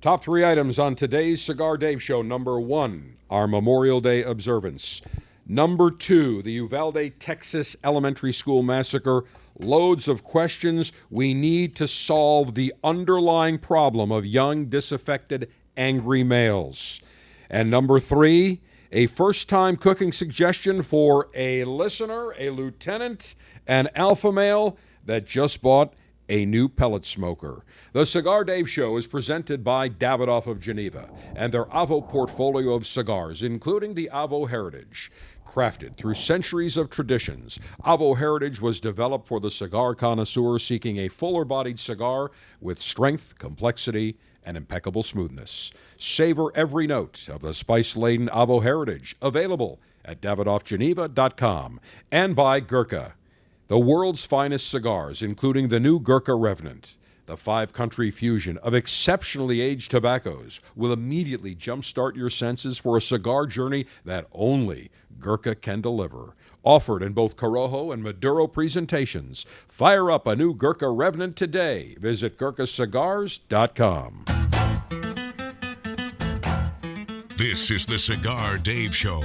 Top three items on today's Cigar Dave Show. Number one, our Memorial Day observance. Number two, the Uvalde, Texas Elementary School Massacre. Loads of questions. We need to solve the underlying problem of young, disaffected, angry males. And number three, a first time cooking suggestion for a listener, a lieutenant, an alpha male that just bought a new pellet smoker. The Cigar Dave Show is presented by Davidoff of Geneva and their Avo portfolio of cigars, including the Avo Heritage. Crafted through centuries of traditions, Avo Heritage was developed for the cigar connoisseur seeking a fuller bodied cigar with strength, complexity, and impeccable smoothness. Savor every note of the spice laden Avo Heritage, available at DavidoffGeneva.com and by Gurkha, the world's finest cigars, including the new Gurkha Revenant. The five country fusion of exceptionally aged tobaccos will immediately jumpstart your senses for a cigar journey that only Gurkha can deliver. Offered in both Corojo and Maduro presentations. Fire up a new Gurkha Revenant today. Visit GurkhaCigars.com. This is the Cigar Dave Show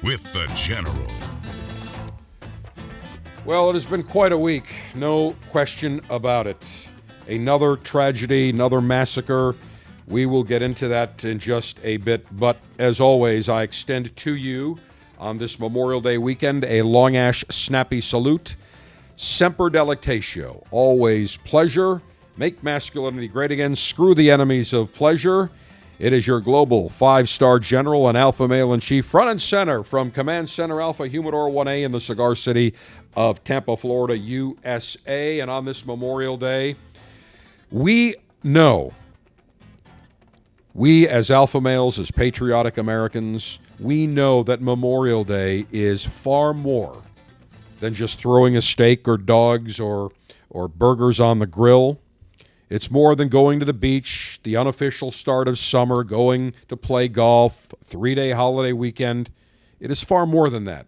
with the General. Well, it has been quite a week, no question about it. Another tragedy, another massacre. We will get into that in just a bit, but as always, I extend to you on this Memorial Day weekend a Long Ash snappy salute. Semper Delectatio, always pleasure. Make masculinity great again. Screw the enemies of pleasure. It is your global five star general and alpha male in chief, front and center from Command Center Alpha Humidor 1A in the cigar city of Tampa, Florida, USA. And on this Memorial Day, we know, we as alpha males, as patriotic Americans, we know that Memorial Day is far more than just throwing a steak or dogs or, or burgers on the grill. It's more than going to the beach, the unofficial start of summer, going to play golf, three day holiday weekend. It is far more than that.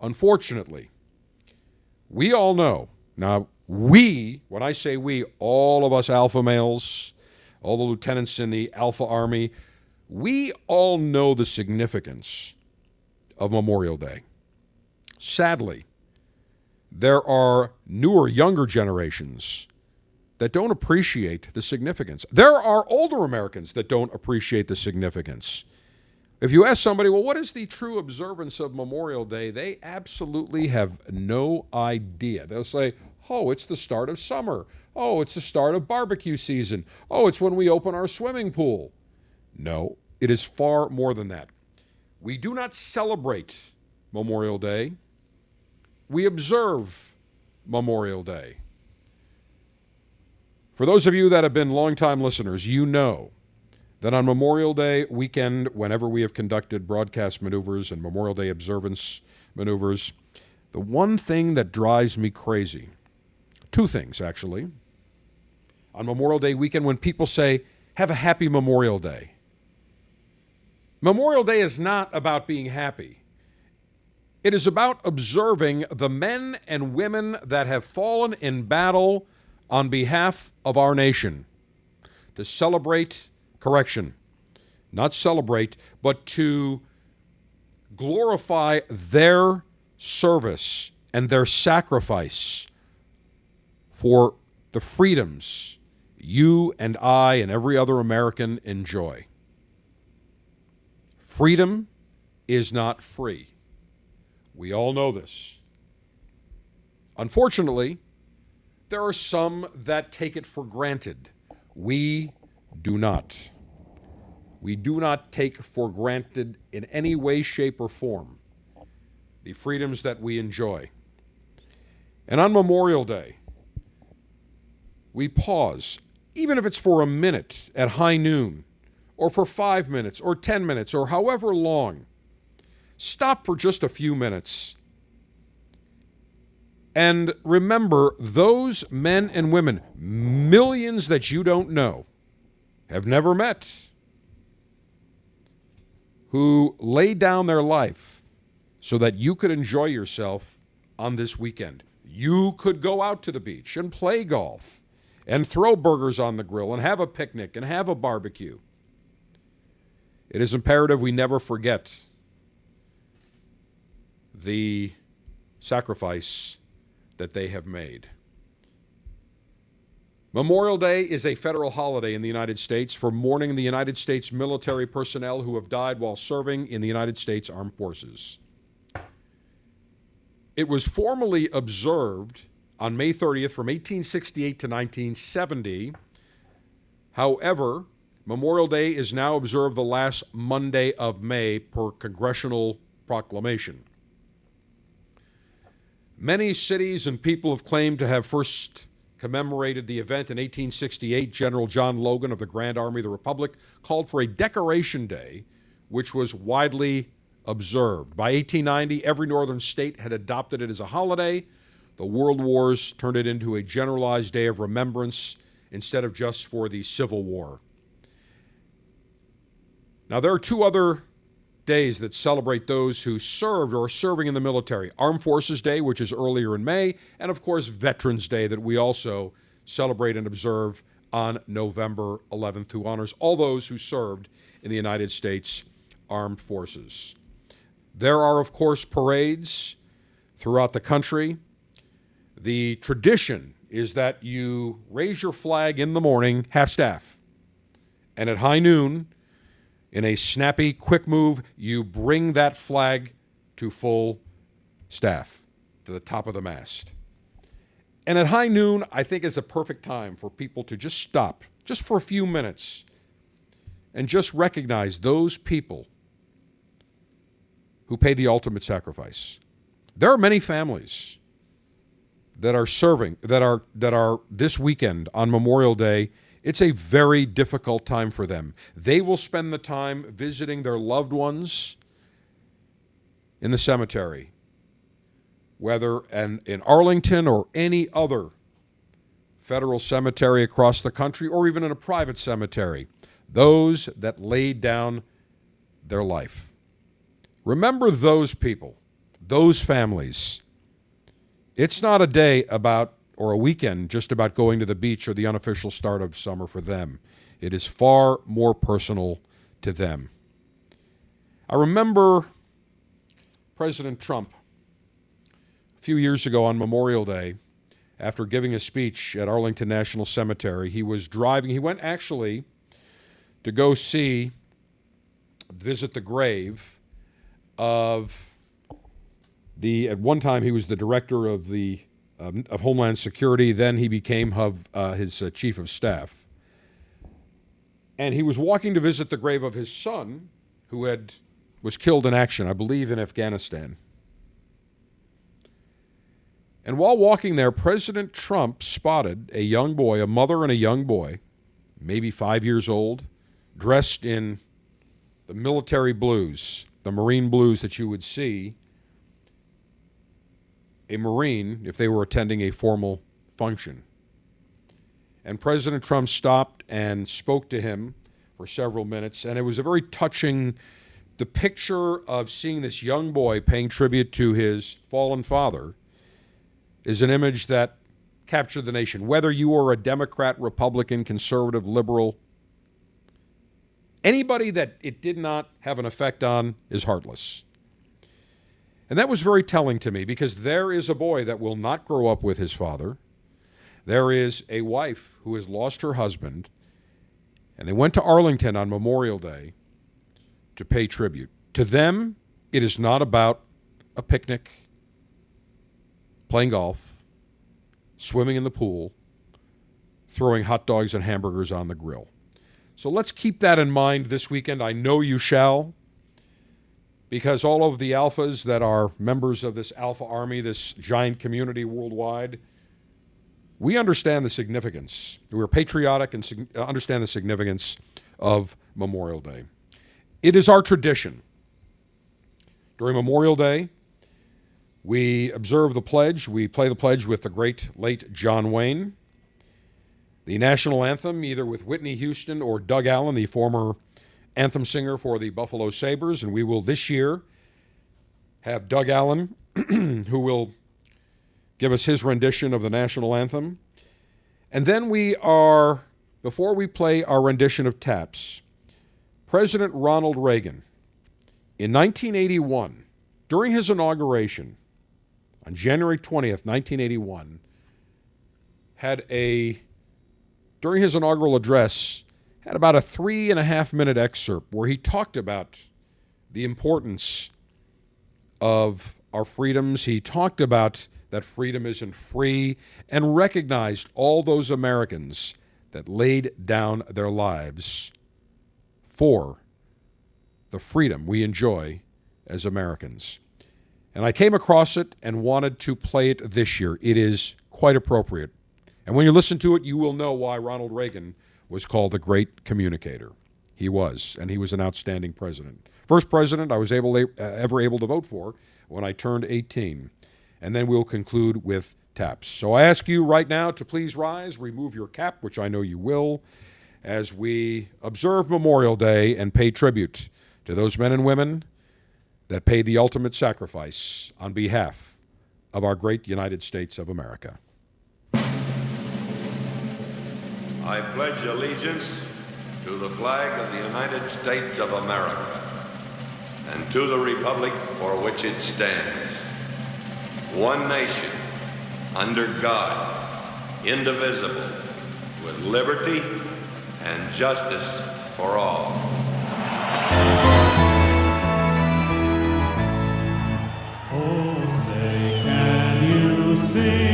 Unfortunately, we all know. Now, we, when I say we, all of us alpha males, all the lieutenants in the Alpha Army, we all know the significance of Memorial Day. Sadly, there are newer, younger generations that don't appreciate the significance. There are older Americans that don't appreciate the significance. If you ask somebody, well, what is the true observance of Memorial Day? They absolutely have no idea. They'll say, oh, it's the start of summer. Oh, it's the start of barbecue season. Oh, it's when we open our swimming pool. No, it is far more than that. We do not celebrate Memorial Day, we observe Memorial Day. For those of you that have been longtime listeners, you know that on Memorial Day weekend, whenever we have conducted broadcast maneuvers and Memorial Day observance maneuvers, the one thing that drives me crazy, two things actually, on Memorial Day weekend when people say, have a happy Memorial Day. Memorial Day is not about being happy. It is about observing the men and women that have fallen in battle on behalf of our nation to celebrate correction, not celebrate, but to glorify their service and their sacrifice for the freedoms you and I and every other American enjoy. Freedom is not free. We all know this. Unfortunately, there are some that take it for granted. We do not. We do not take for granted in any way, shape, or form the freedoms that we enjoy. And on Memorial Day, we pause, even if it's for a minute at high noon, or for five minutes, or 10 minutes, or however long. Stop for just a few minutes and remember, those men and women, millions that you don't know, have never met, who laid down their life so that you could enjoy yourself on this weekend. You could go out to the beach and play golf and throw burgers on the grill and have a picnic and have a barbecue. It is imperative we never forget the sacrifice that they have made. Memorial Day is a federal holiday in the United States for mourning the United States military personnel who have died while serving in the United States Armed Forces. It was formally observed on May 30th from 1868 to 1970. However, Memorial Day is now observed the last Monday of May per congressional proclamation. Many cities and people have claimed to have first commemorated the event in 1868. General John Logan of the Grand Army of the Republic called for a Decoration Day, which was widely observed. By 1890, every northern state had adopted it as a holiday. The World Wars turned it into a generalized day of remembrance instead of just for the Civil War. Now, there are two other days that celebrate those who served or are serving in the military Armed Forces Day, which is earlier in May, and of course, Veterans Day, that we also celebrate and observe on November 11th, who honors all those who served in the United States Armed Forces. There are, of course, parades throughout the country. The tradition is that you raise your flag in the morning, half staff, and at high noon, in a snappy, quick move, you bring that flag to full staff, to the top of the mast. And at high noon, I think is a perfect time for people to just stop, just for a few minutes, and just recognize those people who pay the ultimate sacrifice. There are many families that are serving that are that are this weekend on Memorial Day it's a very difficult time for them. They will spend the time visiting their loved ones in the cemetery, whether in, in Arlington or any other federal cemetery across the country or even in a private cemetery. Those that laid down their life. Remember those people, those families. It's not a day about or a weekend just about going to the beach or the unofficial start of summer for them. It is far more personal to them. I remember President Trump a few years ago on Memorial Day, after giving a speech at Arlington National Cemetery, he was driving, he went actually to go see, visit the grave of the, at one time he was the director of the um, of Homeland Security. Then he became uh, his uh, chief of staff. And he was walking to visit the grave of his son, who had was killed in action, I believe, in Afghanistan. And while walking there, President Trump spotted a young boy, a mother and a young boy, maybe five years old, dressed in the military blues, the Marine blues that you would see a Marine if they were attending a formal function. And President Trump stopped and spoke to him for several minutes, and it was a very touching. The picture of seeing this young boy paying tribute to his fallen father is an image that captured the nation. Whether you are a Democrat, Republican, conservative, liberal, anybody that it did not have an effect on is heartless. And that was very telling to me because there is a boy that will not grow up with his father. There is a wife who has lost her husband, and they went to Arlington on Memorial Day to pay tribute. To them, it is not about a picnic, playing golf, swimming in the pool, throwing hot dogs and hamburgers on the grill. So let's keep that in mind this weekend. I know you shall because all of the alphas that are members of this alpha army, this giant community worldwide, we understand the significance. We're patriotic and uh, understand the significance of Memorial Day. It is our tradition. During Memorial Day, we observe the pledge. We play the pledge with the great late John Wayne. The national anthem, either with Whitney Houston or Doug Allen, the former anthem singer for the Buffalo Sabres, and we will this year have Doug Allen, who will give us his rendition of the national anthem. And then we are, before we play our rendition of Taps, President Ronald Reagan, in 1981, during his inauguration, on January 20th, 1981, had a, during his inaugural address, had about a three and a half minute excerpt where he talked about the importance of our freedoms. He talked about that freedom isn't free and recognized all those Americans that laid down their lives for the freedom we enjoy as Americans. And I came across it and wanted to play it this year. It is quite appropriate. And when you listen to it, you will know why Ronald Reagan was called a great communicator. He was, and he was an outstanding president. First president I was able uh, ever able to vote for when I turned 18. And then we'll conclude with taps. So I ask you right now to please rise, remove your cap, which I know you will, as we observe Memorial Day and pay tribute to those men and women that paid the ultimate sacrifice on behalf of our great United States of America. I pledge allegiance to the flag of the United States of America and to the republic for which it stands, one nation, under God, indivisible, with liberty and justice for all. Oh, say, can you see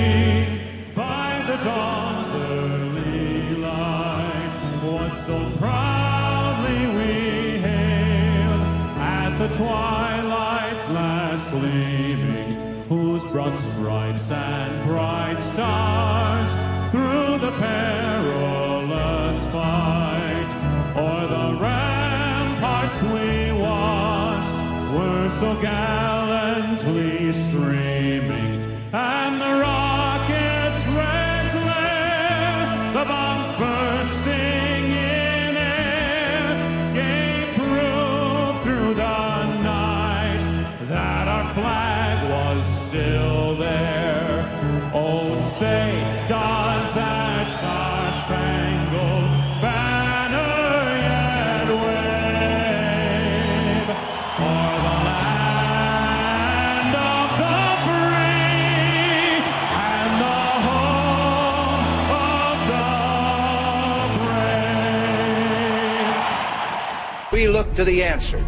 to the answer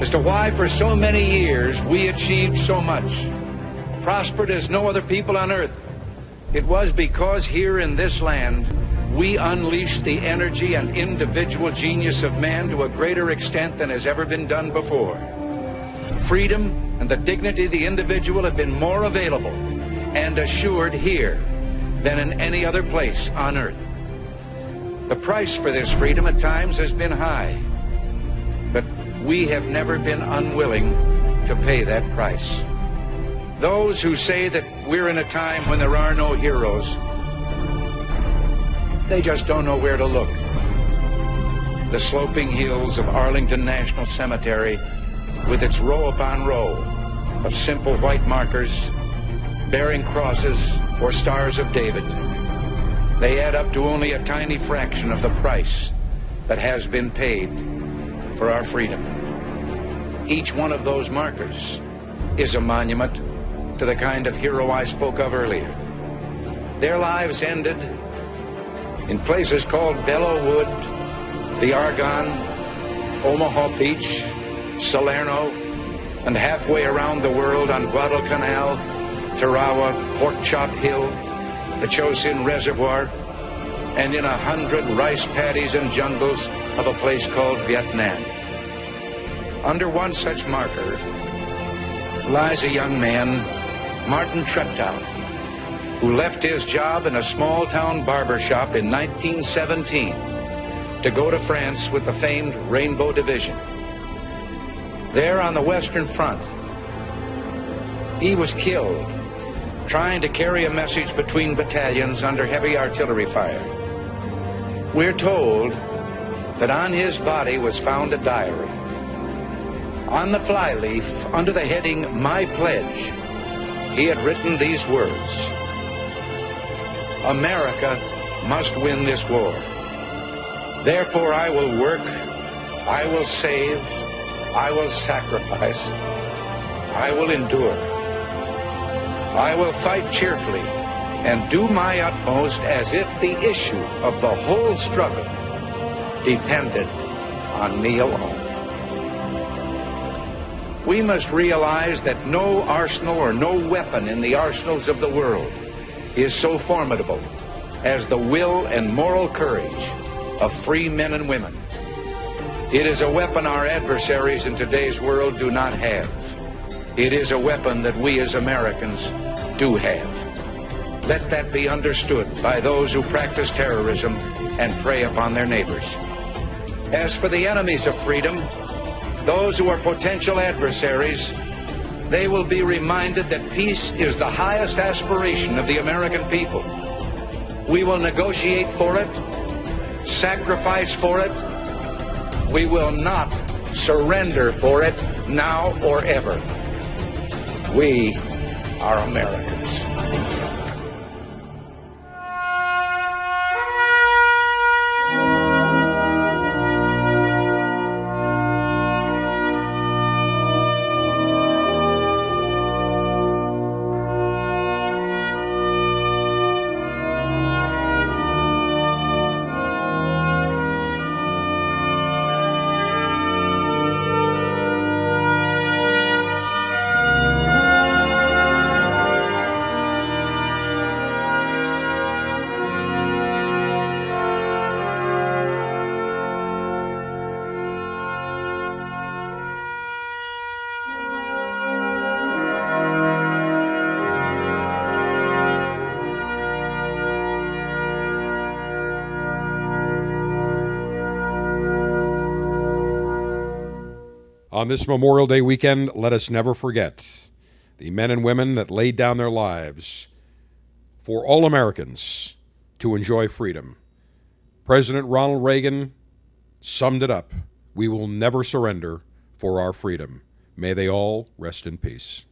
as to why, for so many years, we achieved so much, prospered as no other people on earth. It was because here in this land, we unleashed the energy and individual genius of man to a greater extent than has ever been done before. Freedom and the dignity of the individual have been more available and assured here than in any other place on earth. The price for this freedom at times has been high, we have never been unwilling to pay that price. Those who say that we're in a time when there are no heroes, they just don't know where to look. The sloping hills of Arlington National Cemetery, with its row upon row of simple white markers bearing crosses or stars of David, they add up to only a tiny fraction of the price that has been paid for our freedom. Each one of those markers is a monument to the kind of hero I spoke of earlier. Their lives ended in places called Belleau Wood, the Argonne, Omaha Beach, Salerno, and halfway around the world on Guadalcanal, Tarawa, Pork Chop Hill, the Chosin Reservoir, and in a hundred rice paddies and jungles of a place called Vietnam. Under one such marker lies a young man, Martin Treptow, who left his job in a small town barber shop in 1917 to go to France with the famed Rainbow Division. There on the Western Front, he was killed trying to carry a message between battalions under heavy artillery fire. We're told that on his body was found a diary. On the flyleaf, under the heading My Pledge, he had written these words America must win this war. Therefore, I will work, I will save, I will sacrifice, I will endure. I will fight cheerfully and do my utmost as if the issue of the whole struggle depended on me alone. We must realize that no arsenal or no weapon in the arsenals of the world is so formidable as the will and moral courage of free men and women. It is a weapon our adversaries in today's world do not have. It is a weapon that we as Americans do have. Let that be understood by those who practice terrorism and prey upon their neighbors. As for the enemies of freedom, those who are potential adversaries, they will be reminded that peace is the highest aspiration of the American people. We will negotiate for it, sacrifice for it. We will not surrender for it now or ever. We are Americans. On this Memorial Day weekend, let us never forget the men and women that laid down their lives for all Americans to enjoy freedom. President Ronald Reagan summed it up We will never surrender for our freedom. May they all rest in peace.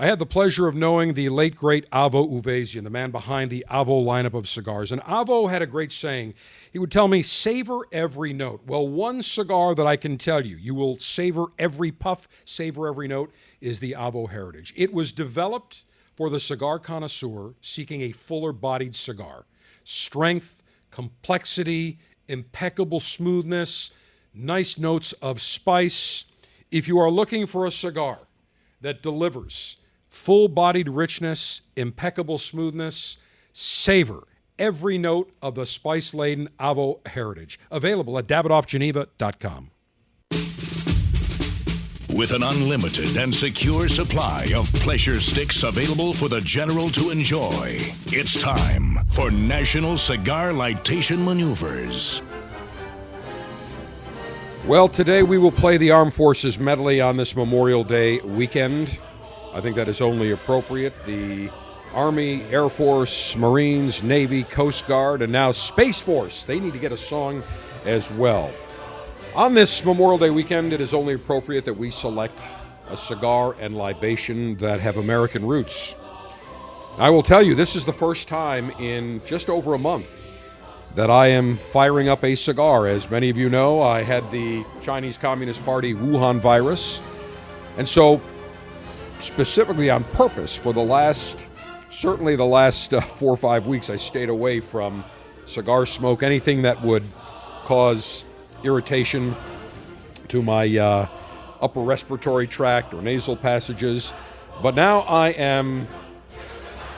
I had the pleasure of knowing the late, great Avo Uvezian, the man behind the Avo lineup of cigars. And Avo had a great saying. He would tell me, savor every note. Well, one cigar that I can tell you, you will savor every puff, savor every note, is the Avo Heritage. It was developed for the cigar connoisseur seeking a fuller bodied cigar. Strength, complexity, impeccable smoothness, nice notes of spice. If you are looking for a cigar that delivers full bodied richness, impeccable smoothness, savor every note of the spice laden Avo heritage. Available at davidoffgeneva.com. With an unlimited and secure supply of pleasure sticks available for the general to enjoy, it's time for National Cigar Lightation Maneuvers. Well, today we will play the Armed Forces medley on this Memorial Day weekend. I think that is only appropriate. The Army, Air Force, Marines, Navy, Coast Guard, and now Space Force, they need to get a song as well. On this Memorial Day weekend, it is only appropriate that we select a cigar and libation that have American roots. I will tell you, this is the first time in just over a month that I am firing up a cigar. As many of you know, I had the Chinese Communist Party Wuhan virus. And so, specifically on purpose, for the last, certainly the last uh, four or five weeks, I stayed away from cigar smoke, anything that would cause irritation to my uh, upper respiratory tract or nasal passages. But now I am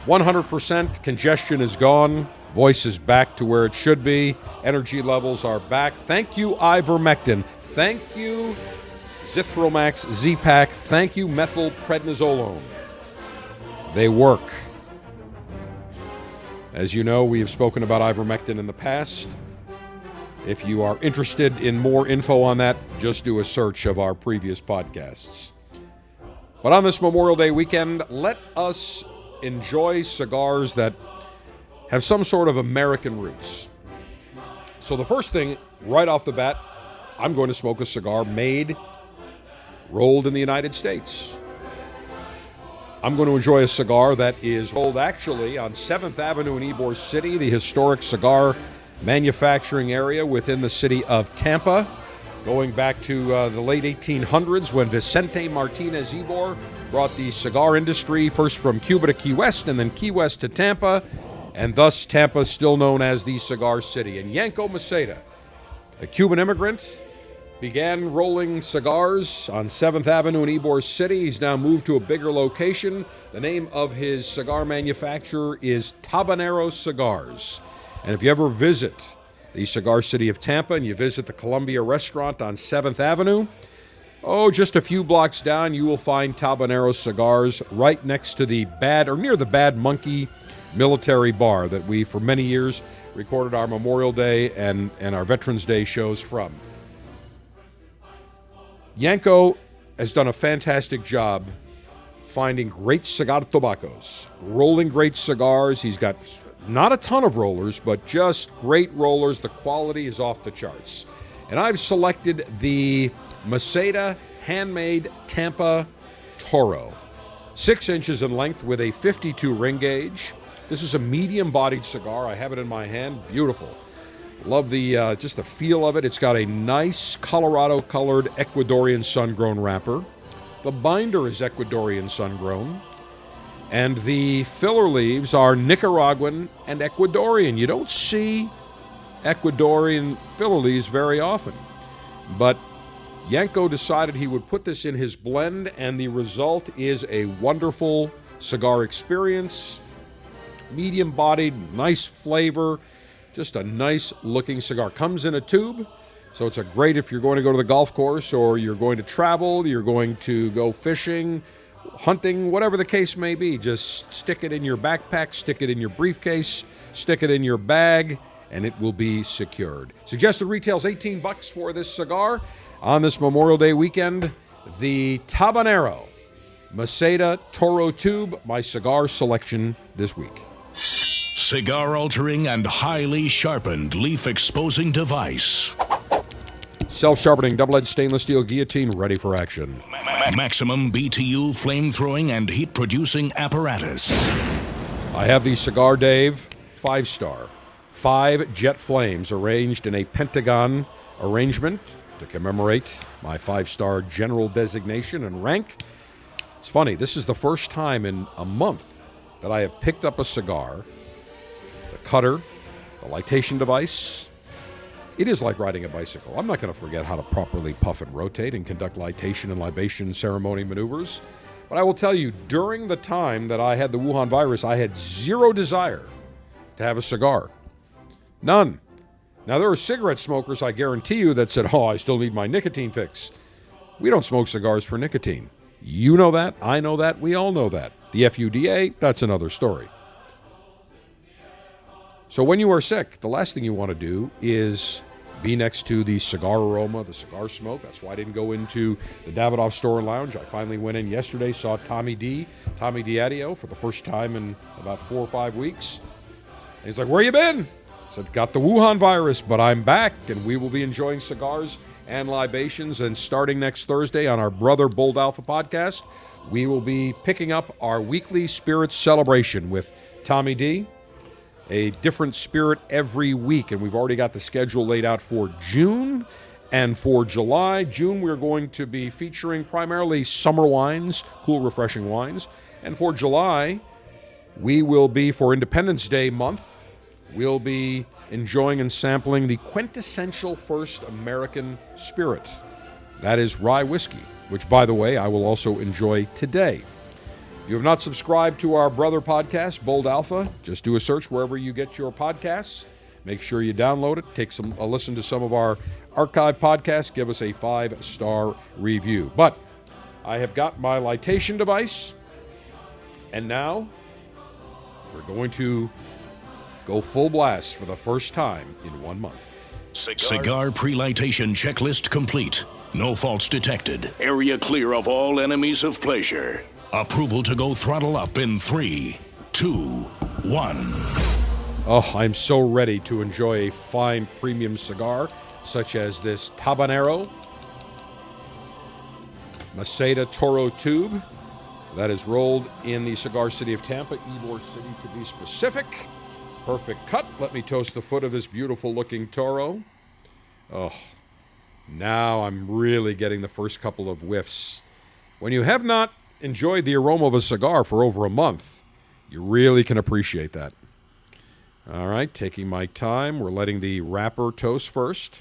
100% congestion is gone. Voice is back to where it should be. Energy levels are back. Thank you, ivermectin. Thank you, Zithromax Z-Pak. Thank you, methylprednisolone. They work. As you know, we have spoken about ivermectin in the past. If you are interested in more info on that, just do a search of our previous podcasts. But on this Memorial Day weekend, let us enjoy cigars that have some sort of American roots. So, the first thing, right off the bat, I'm going to smoke a cigar made, rolled in the United States. I'm going to enjoy a cigar that is rolled actually on 7th Avenue in Ybor City, the historic cigar manufacturing area within the city of Tampa, going back to uh, the late 1800s when Vicente Martinez Ybor brought the cigar industry first from Cuba to Key West and then Key West to Tampa, and thus Tampa still known as the Cigar City. And Yanko Maceda, a Cuban immigrant, began rolling cigars on 7th Avenue in Ybor City. He's now moved to a bigger location. The name of his cigar manufacturer is Tabanero Cigars. And if you ever visit the Cigar City of Tampa and you visit the Columbia restaurant on 7th Avenue, oh, just a few blocks down, you will find Tabanero Cigars right next to the Bad or near the Bad Monkey military bar that we, for many years, recorded our Memorial Day and, and our Veterans Day shows from. Yanko has done a fantastic job finding great cigar tobaccos, rolling great cigars. He's got not a ton of rollers, but just great rollers. The quality is off the charts. And I've selected the Maceda Handmade Tampa Toro. Six inches in length with a 52 ring gauge. This is a medium bodied cigar. I have it in my hand. Beautiful. Love the uh, just the feel of it. It's got a nice Colorado colored Ecuadorian sun grown wrapper. The binder is Ecuadorian sun grown. And the filler leaves are Nicaraguan and Ecuadorian. You don't see Ecuadorian filler leaves very often. But Yanko decided he would put this in his blend, and the result is a wonderful cigar experience. Medium bodied, nice flavor, just a nice looking cigar. Comes in a tube, so it's a great if you're going to go to the golf course or you're going to travel, you're going to go fishing, hunting, whatever the case may be. Just stick it in your backpack, stick it in your briefcase, stick it in your bag, and it will be secured. Suggested retails 18 bucks for this cigar on this Memorial Day weekend. The Tabanero Maceda Toro Tube, my cigar selection this week. Cigar altering and highly sharpened leaf exposing device. Self sharpening double edged stainless steel guillotine ready for action. Ma- maximum BTU flame throwing and heat producing apparatus. I have the Cigar Dave five star. Five jet flames arranged in a pentagon arrangement to commemorate my five star general designation and rank. It's funny, this is the first time in a month that I have picked up a cigar, the cutter, the lightation device. It is like riding a bicycle. I'm not going to forget how to properly puff and rotate and conduct lightation and libation ceremony maneuvers. But I will tell you, during the time that I had the Wuhan virus, I had zero desire to have a cigar. None. Now, there are cigarette smokers, I guarantee you, that said, Oh, I still need my nicotine fix. We don't smoke cigars for nicotine. You know that. I know that. We all know that. The FUDA, that's another story. So, when you are sick, the last thing you want to do is be next to the cigar aroma, the cigar smoke. That's why I didn't go into the Davidoff store and lounge. I finally went in yesterday, saw Tommy D, Tommy Diadio, for the first time in about four or five weeks. And he's like, Where you been? I said, Got the Wuhan virus, but I'm back, and we will be enjoying cigars and libations. And starting next Thursday on our Brother Bold Alpha podcast, we will be picking up our weekly spirits celebration with Tommy D a different spirit every week. And we've already got the schedule laid out for June and for July. June, we're going to be featuring primarily summer wines, cool, refreshing wines. And for July, we will be, for Independence Day month, we'll be enjoying and sampling the quintessential first American spirit. That is rye whiskey, which, by the way, I will also enjoy today. You have not subscribed to our brother podcast, Bold Alpha, just do a search wherever you get your podcasts. Make sure you download it, take some a listen to some of our archive podcasts, give us a five star review. But I have got my lightation device, and now we're going to go full blast for the first time in one month. Cigar pre-lightation checklist complete. No faults detected. Area clear of all enemies of pleasure. Approval to go throttle up in three, two, one. Oh, I'm so ready to enjoy a fine premium cigar such as this Tabanero Maceda Toro Tube. that is rolled in the cigar city of Tampa, Ybor City to be specific. Perfect cut. Let me toast the foot of this beautiful looking toro. Oh, now I'm really getting the first couple of whiffs. When you have not enjoyed the aroma of a cigar for over a month, you really can appreciate that. All right, taking my time. We're letting the wrapper toast first.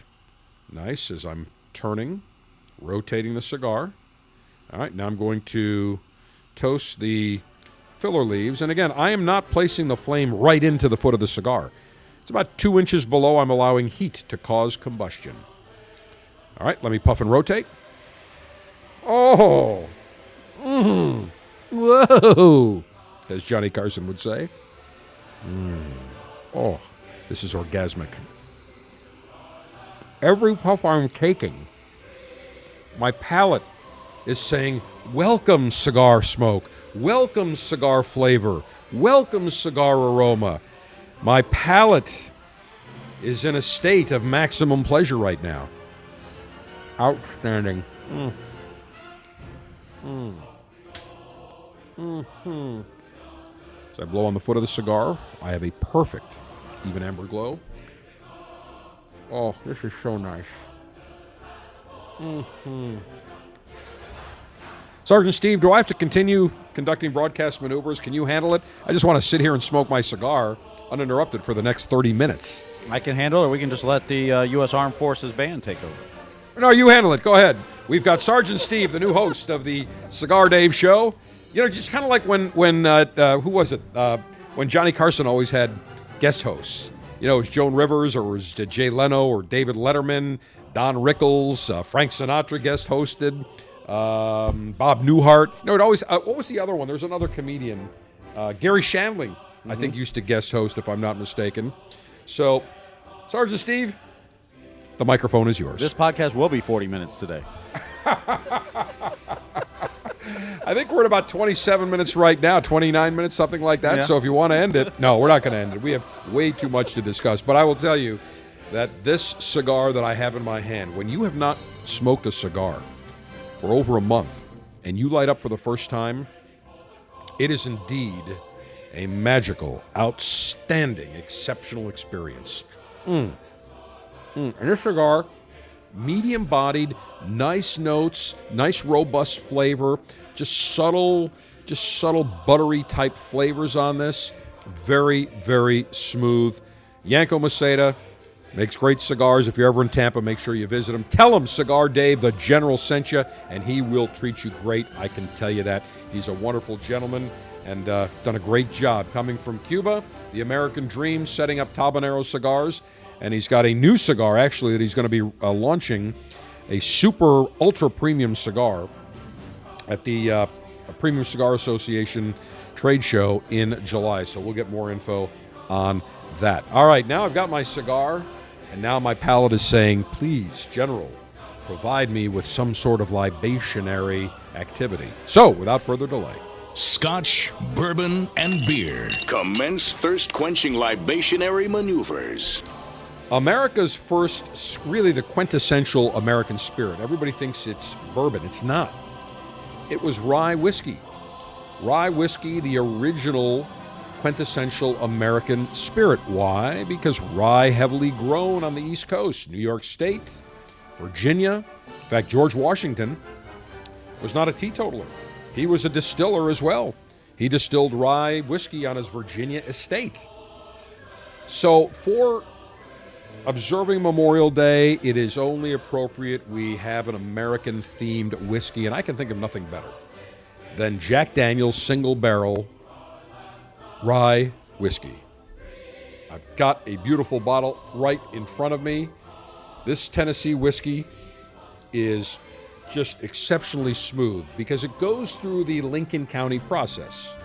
Nice as I'm turning, rotating the cigar. All right, now I'm going to toast the filler leaves. And again, I am not placing the flame right into the foot of the cigar. It's about two inches below. I'm allowing heat to cause combustion. All right, let me puff and rotate. Oh, mm. whoa, as Johnny Carson would say. Mm. Oh, this is orgasmic. Every puff I'm taking, my palate is saying, Welcome, cigar smoke. Welcome, cigar flavor. Welcome, cigar aroma. My palate is in a state of maximum pleasure right now. Outstanding. Mm. Mm. Mm-hmm. As I blow on the foot of the cigar, I have a perfect even amber glow. Oh, this is so nice. Mm-hmm. Sergeant Steve, do I have to continue conducting broadcast maneuvers? Can you handle it? I just want to sit here and smoke my cigar uninterrupted for the next 30 minutes. I can handle it, we can just let the uh, U.S. Armed Forces band take over. No, you handle it. Go ahead. We've got Sergeant Steve, the new host of the Cigar Dave Show. You know, just kind of like when when uh, uh, who was it? Uh, when Johnny Carson always had guest hosts. You know, it was Joan Rivers or it was Jay Leno or David Letterman, Don Rickles, uh, Frank Sinatra guest hosted, um, Bob Newhart. No, it always. Uh, what was the other one? There's another comedian, uh, Garry Shandling. I think used to guest host, if I'm not mistaken. So, Sergeant Steve, the microphone is yours. This podcast will be 40 minutes today. I think we're at about 27 minutes right now, 29 minutes, something like that. Yeah. So if you want to end it, no, we're not going to end it. We have way too much to discuss. But I will tell you that this cigar that I have in my hand, when you have not smoked a cigar for over a month and you light up for the first time, it is indeed a magical, outstanding, exceptional experience. Mm. Mm. And this cigar, medium bodied, nice notes, nice robust flavor, just subtle, just subtle buttery type flavors on this. Very, very smooth. Yanko Maceda makes great cigars. If you're ever in Tampa, make sure you visit him. Tell him Cigar Dave, the general, sent you, and he will treat you great. I can tell you that. He's a wonderful gentleman and uh, done a great job coming from Cuba, the American dream, setting up Tabanero cigars. And he's got a new cigar, actually, that he's going to be uh, launching a super ultra premium cigar at the uh, Premium Cigar Association trade show in July. So we'll get more info on that. All right, now I've got my cigar, and now my palate is saying, please, General, provide me with some sort of libationary activity. So, without further delay, Scotch, bourbon, and beer. Commence thirst quenching libationary maneuvers. America's first, really the quintessential American spirit. Everybody thinks it's bourbon. It's not. It was rye whiskey. Rye whiskey, the original quintessential American spirit. Why? Because rye heavily grown on the East Coast, New York State, Virginia. In fact, George Washington was not a teetotaler. He was a distiller as well. He distilled rye whiskey on his Virginia estate. So, for observing Memorial Day, it is only appropriate we have an American themed whiskey, and I can think of nothing better than Jack Daniels single barrel rye whiskey. I've got a beautiful bottle right in front of me. This Tennessee whiskey is just exceptionally smooth because it goes through the Lincoln County process.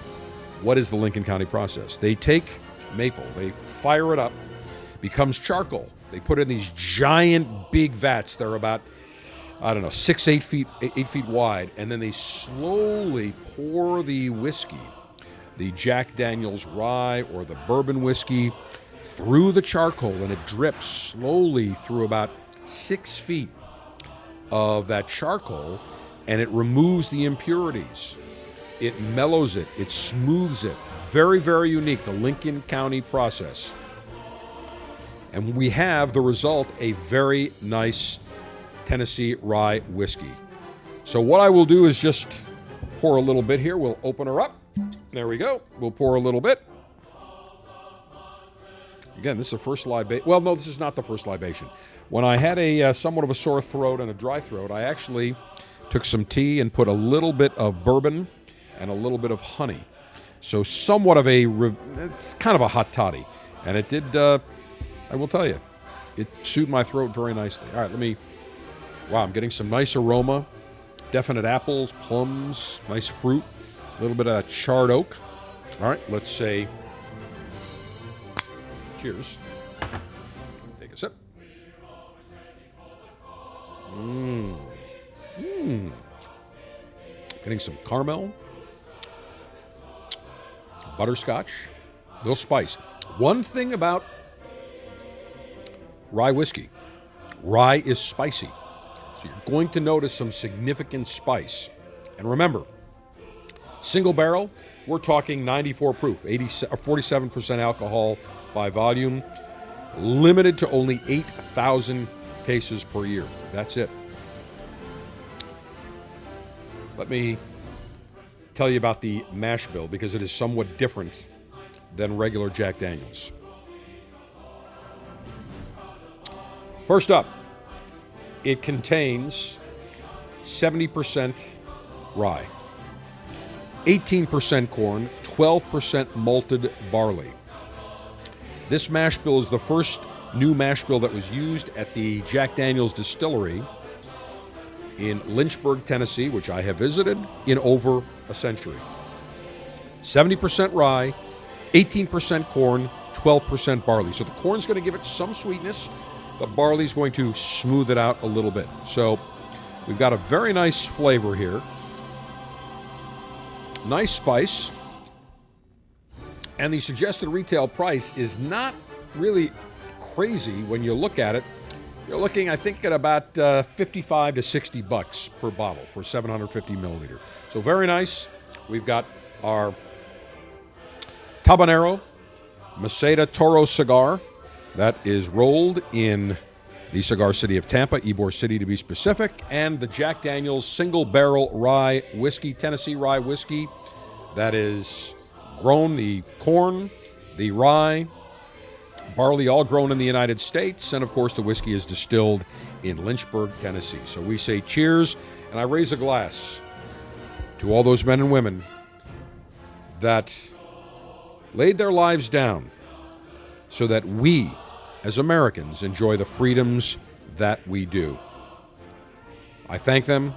What is the Lincoln County process? They take maple, they fire it up, becomes charcoal. They put in these giant big vats. They're about, I don't know, six, eight feet, eight, feet wide, and then they slowly pour the whiskey, the Jack Daniels rye or the bourbon whiskey, through the charcoal, and it drips slowly through about six feet of that charcoal, and it removes the impurities. It mellows it, it smooths it. Very, very unique, the Lincoln County process. And we have the result a very nice Tennessee rye whiskey. So, what I will do is just pour a little bit here. We'll open her up. There we go. We'll pour a little bit. Again, this is the first libation. Well, no, this is not the first libation. When I had a uh, somewhat of a sore throat and a dry throat, I actually took some tea and put a little bit of bourbon and a little bit of honey. So, somewhat of a, it's kind of a hot toddy. And it did, uh, I will tell you, it soothed my throat very nicely. All right, let me, wow, I'm getting some nice aroma. Definite apples, plums, nice fruit, a little bit of charred oak. All right, let's say cheers. Take a sip. Mmm. Mmm. Getting some caramel, butterscotch, a little spice. One thing about rye whiskey rye is spicy. So you're going to notice some significant spice. And remember, single barrel, we're talking 94 proof, 80, uh, 47% alcohol by volume, limited to only 8,000 cases per year. That's it. Let me tell you about the mash bill because it is somewhat different than regular Jack Daniels. First up, it contains 70% rye, 18% corn, 12% malted barley. This mash bill is the first new mash bill that was used at the Jack Daniels distillery in Lynchburg, Tennessee, which I have visited in over a century. 70% rye, 18% corn, 12% barley. So the corn's going to give it some sweetness, the barley's going to smooth it out a little bit. So we've got a very nice flavor here. Nice spice. And the suggested retail price is not really crazy when you look at it. You're looking, I think, at about uh, 55 to 60 bucks per bottle for 750 milliliter. So very nice. We've got our Tabanero Maceda Toro cigar that is rolled in the cigar city of Tampa, Ybor City to be specific, and the Jack Daniels single barrel rye whiskey, Tennessee rye whiskey, that is grown the corn, the rye, barley, all grown in the United States, and of course the whiskey is distilled in Lynchburg, Tennessee. So we say cheers, and I raise a glass to all those men and women that laid their lives down so that we, as Americans, enjoy the freedoms that we do. I thank them.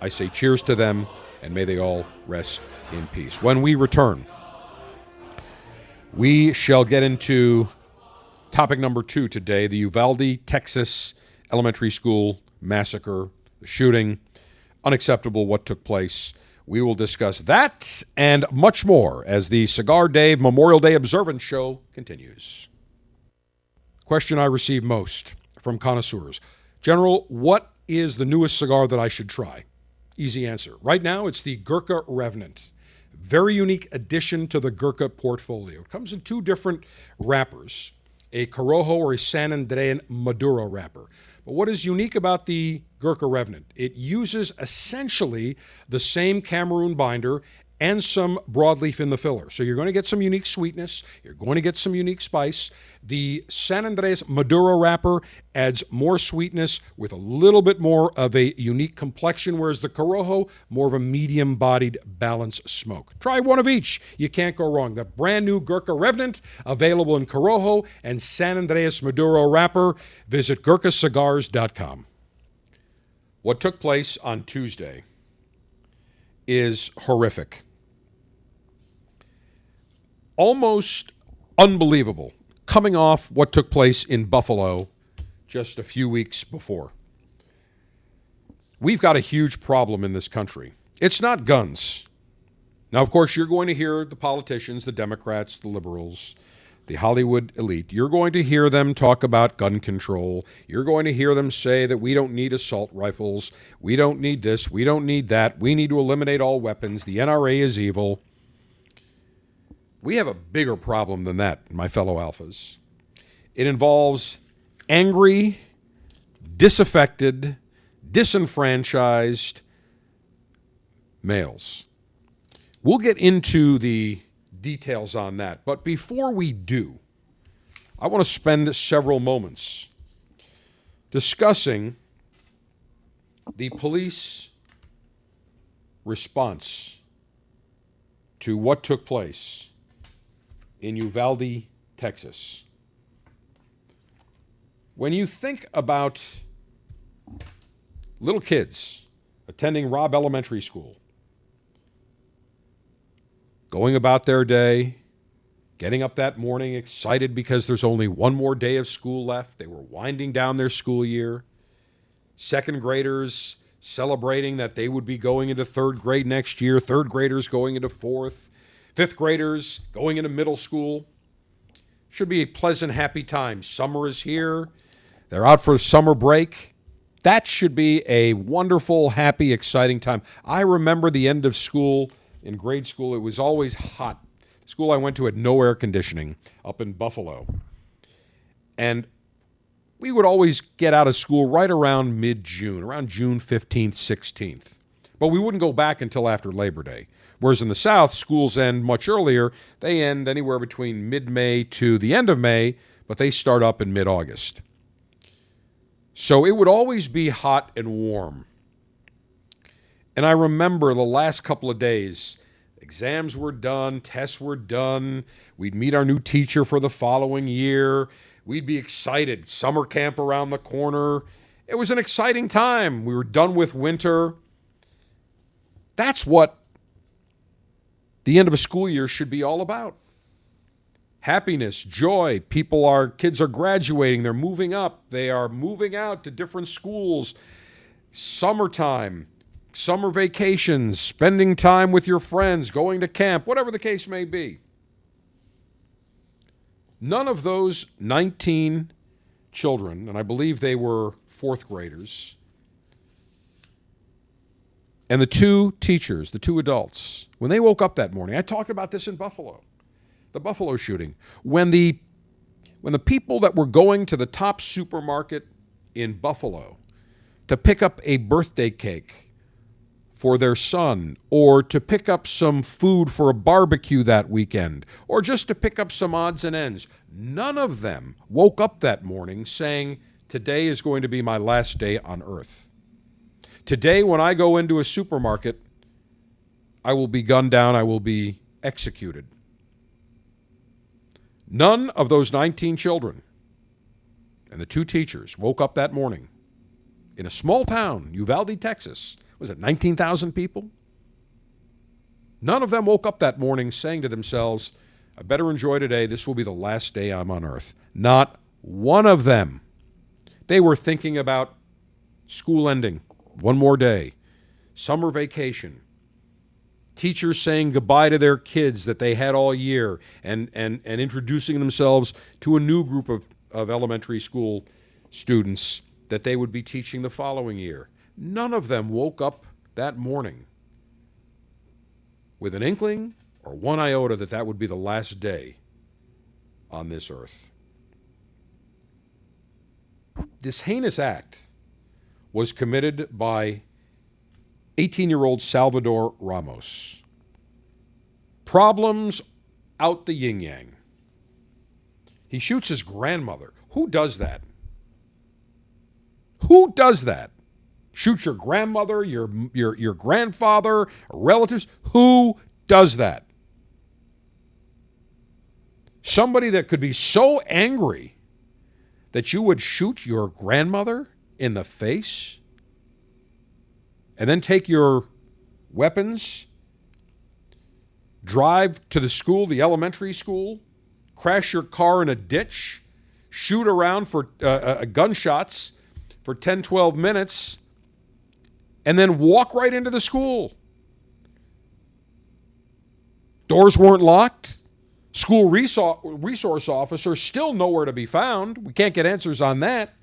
I say cheers to them, and may they all rest in peace. When we return, we shall get into topic number two today the Uvalde, Texas elementary school massacre, the shooting. Unacceptable what took place. We will discuss that and much more as the Cigar Dave Memorial Day Observance Show continues. Question I receive most from connoisseurs General, what is the newest cigar that I should try? Easy answer. Right now, it's the Gurkha Revenant. Very unique addition to the Gurkha portfolio. It comes in two different wrappers a Corojo or a San Andres Maduro wrapper. But what is unique about the Gurkha Revenant? It uses essentially the same Cameroon binder and some broadleaf in the filler. So you're going to get some unique sweetness, you're going to get some unique spice. The San Andres Maduro wrapper adds more sweetness with a little bit more of a unique complexion, whereas the Corojo, more of a medium bodied, balanced smoke. Try one of each. You can't go wrong. The brand new Gurkha Revenant, available in Corojo and San Andres Maduro wrapper. Visit GurkhaCigars.com. What took place on Tuesday is horrific almost unbelievable coming off what took place in Buffalo just a few weeks before. We've got a huge problem in this country. It's not guns. Now, of course, you're going to hear the politicians, the Democrats, the liberals, the Hollywood elite, you're going to hear them talk about gun control. You're going to hear them say that we don't need assault rifles. We don't need this. We don't need that. We need to eliminate all weapons. The NRA is evil. We have a bigger problem than that, my fellow alphas. It involves angry, disaffected, disenfranchised males. We'll get into the details on that. But before we do, I want to spend several moments discussing the police response to what took place in Uvalde, Texas. When you think about little kids attending Robb Elementary School, going about their day, getting up that morning excited because there's only one more day of school left. They were winding down their school year. Second graders celebrating that they would be going into third grade next year, third graders going into fourth, fifth graders going into middle school. Should be a pleasant, happy time. Summer is here. They're out for summer break. That should be a wonderful, happy, exciting time. I remember the end of school in grade school. It was always hot. The school I went to had no air conditioning up in Buffalo. And we would always get out of school right around mid June, around June 15th, 16th. But we wouldn't go back until after Labor Day. Whereas in the South, schools end much earlier. They end anywhere between mid May to the end of May, but they start up in mid August. So it would always be hot and warm. And I remember the last couple of days, exams were done, tests were done. We'd meet our new teacher for the following year. We'd be excited. Summer camp around the corner. It was an exciting time. We were done with winter. That's what the end of a school year should be all about. Happiness, joy. People are, kids are graduating, they're moving up, they are moving out to different schools. Summertime, summer vacations, spending time with your friends, going to camp, whatever the case may be. None of those 19 children, and I believe they were fourth graders, and the two teachers, the two adults, when they woke up that morning, I talked about this in Buffalo, the Buffalo shooting, when the when the people that were going to the top supermarket in Buffalo to pick up a birthday cake for their son, or to pick up some food for a barbecue that weekend, or just to pick up some odds and ends. None of them woke up that morning saying, Today is going to be my last day on earth. Today, when I go into a supermarket, I will be gunned down, I will be executed. None of those 19 children and the two teachers woke up that morning in a small town, Uvalde, Texas. Was it 19,000 people? None of them woke up that morning saying to themselves, I better enjoy today. This will be the last day I'm on earth. Not one of them. They were thinking about school ending, one more day, summer vacation, teachers saying goodbye to their kids that they had all year and, and, and introducing themselves to a new group of, of elementary school students that they would be teaching the following year. None of them woke up that morning with an inkling or one iota that that would be the last day on this earth. This heinous act was committed by 18 year old Salvador Ramos. Problems out the yin yang. He shoots his grandmother. Who does that? Who does that? Shoot your grandmother, your, your, your grandfather, relatives? Who does that? Somebody that could be so angry that you would shoot your grandmother in the face and then take your weapons, drive to the school, the elementary school, crash your car in a ditch, shoot around for uh, uh, gunshots for 10, 12 minutes, and then walk right into the school. Doors weren't locked. School resource officer still nowhere to be found. We can't get answers on that.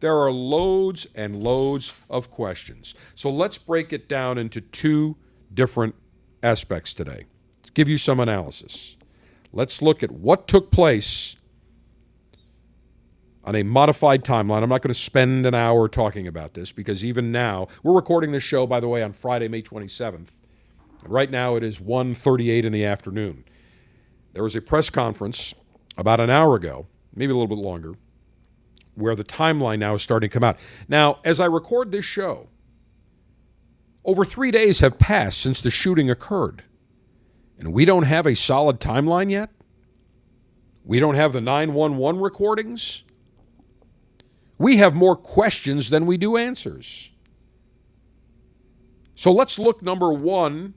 There are loads and loads of questions. So let's break it down into two different aspects today. Let's give you some analysis. Let's look at what took place on a modified timeline. I'm not going to spend an hour talking about this because even now, we're recording this show, by the way, on Friday, May 27th. Right now it is 1.38 in the afternoon. There was a press conference about an hour ago, maybe a little bit longer, where the timeline now is starting to come out. Now, as I record this show, over three days have passed since the shooting occurred, and we don't have a solid timeline yet. We don't have the 911 recordings. We have more questions than we do answers. So let's look, number one,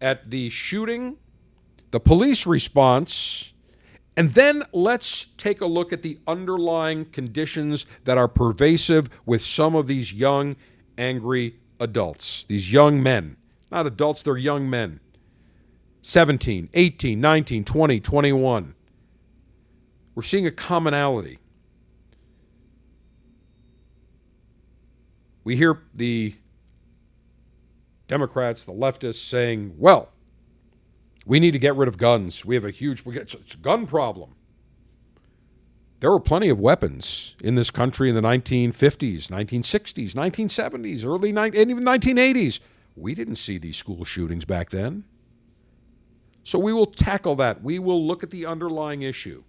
at the shooting, the police response, and then let's take a look at the underlying conditions that are pervasive with some of these young, angry adults, these young men. Not adults, they're young men. 17, 18, 19, 20, 21. We're seeing a commonality. We hear the Democrats, the leftists saying, well, we need to get rid of guns. We have a huge it's a gun problem. There were plenty of weapons in this country in the 1950s, 1960s, 1970s, early and even 1980s. We didn't see these school shootings back then. So we will tackle that. We will look at the underlying issue.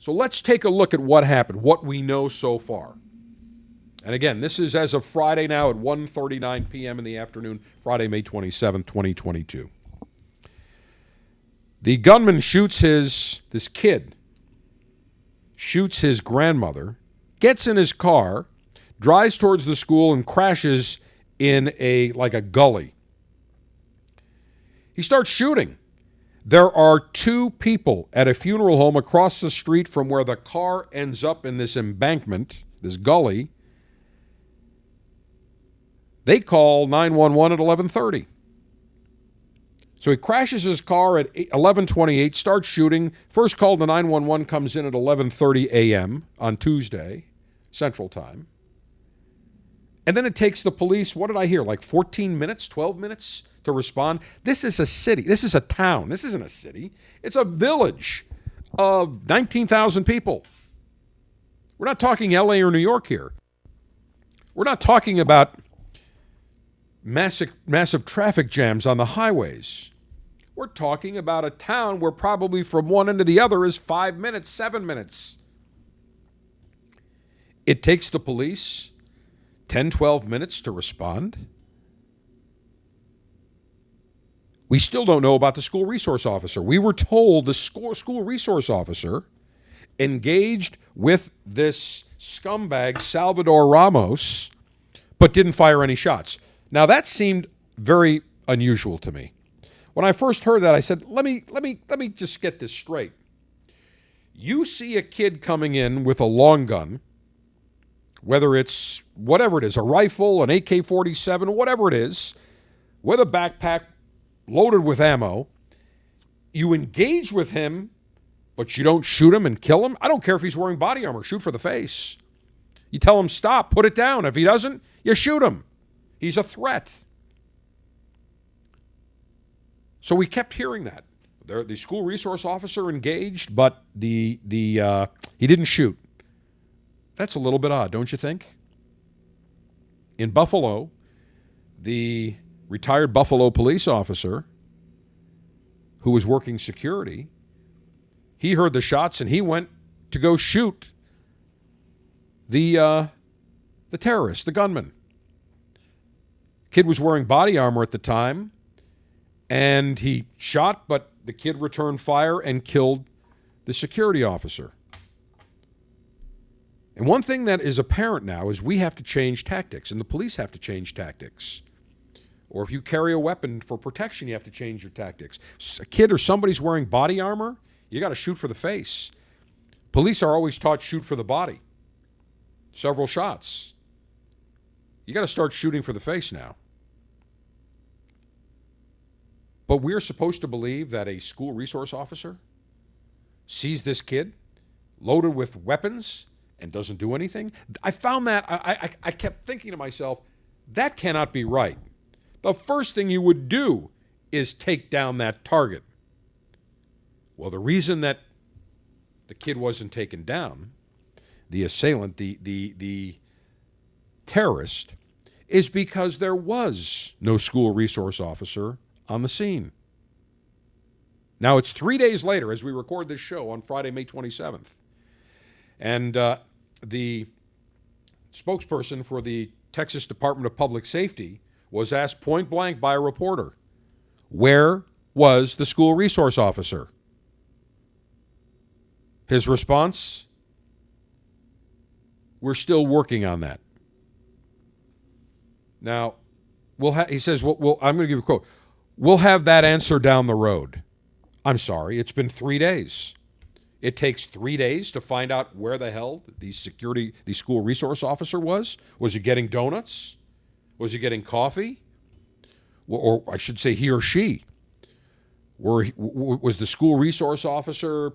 So let's take a look at what happened, what we know so far. And again, this is as of Friday now at 1:39 p.m. in the afternoon, Friday, May 27, 2022. The gunman shoots his this kid shoots his grandmother, gets in his car, drives towards the school and crashes in a like a gully. He starts shooting. There are two people at a funeral home across the street from where the car ends up in this embankment, this gully. They call 911 at 11:30. So he crashes his car at 11:28, starts shooting. First call to 911 comes in at 11:30 a.m. on Tuesday, Central Time. And then it takes the police, what did I hear? Like 14 minutes, 12 minutes to respond. This is a city. This is a town. This isn't a city. It's a village of 19,000 people. We're not talking LA or New York here. We're not talking about massive, massive traffic jams on the highways. We're talking about a town where probably from one end to the other is five minutes, seven minutes. It takes the police 10, 12 minutes to respond. We still don't know about the school resource officer. We were told the school, school resource officer engaged with this scumbag, Salvador Ramos, but didn't fire any shots. Now that seemed very unusual to me. When I first heard that, I said, "Let me let me let me just get this straight. You see a kid coming in with a long gun, whether it's whatever it is, a rifle, an AK-47, whatever it is, with a backpack loaded with ammo. You engage with him, but you don't shoot him and kill him. I don't care if he's wearing body armor. Shoot for the face. You tell him stop, put it down. If he doesn't, you shoot him. He's a threat. So we kept hearing that. The school resource officer engaged, but the the uh, he didn't shoot. That's a little bit odd, don't you think? In Buffalo, the retired Buffalo police officer who was working security, he heard the shots and he went to go shoot the uh, the terrorist, the gunman. Kid was wearing body armor at the time, and he shot, but the kid returned fire and killed the security officer. And one thing that is apparent now is we have to change tactics, and the police have to change tactics. Or if you carry a weapon for protection, you have to change your tactics. A kid or somebody's wearing body armor, you got to shoot for the face. Police are always taught shoot for the body. Several shots. You got to start shooting for the face now. But we're supposed to believe that a school resource officer sees this kid loaded with weapons and doesn't do anything. I found that, I, I, I kept thinking to myself, that cannot be right. The first thing you would do is take down that target. Well, the reason that the kid wasn't taken down, the assailant, the, the, the terrorist, is because there was no school resource officer on the scene. Now, it's three days later as we record this show on Friday, May 27th. And uh, the spokesperson for the Texas Department of Public Safety was asked point blank by a reporter where was the school resource officer? His response we're still working on that. Now, we'll ha- he says, well, we'll, I'm going to give a quote. We'll have that answer down the road. I'm sorry, it's been three days. It takes three days to find out where the hell the security, the school resource officer was. Was he getting donuts? Was he getting coffee? Or, or I should say, he or she. Were, was the school resource officer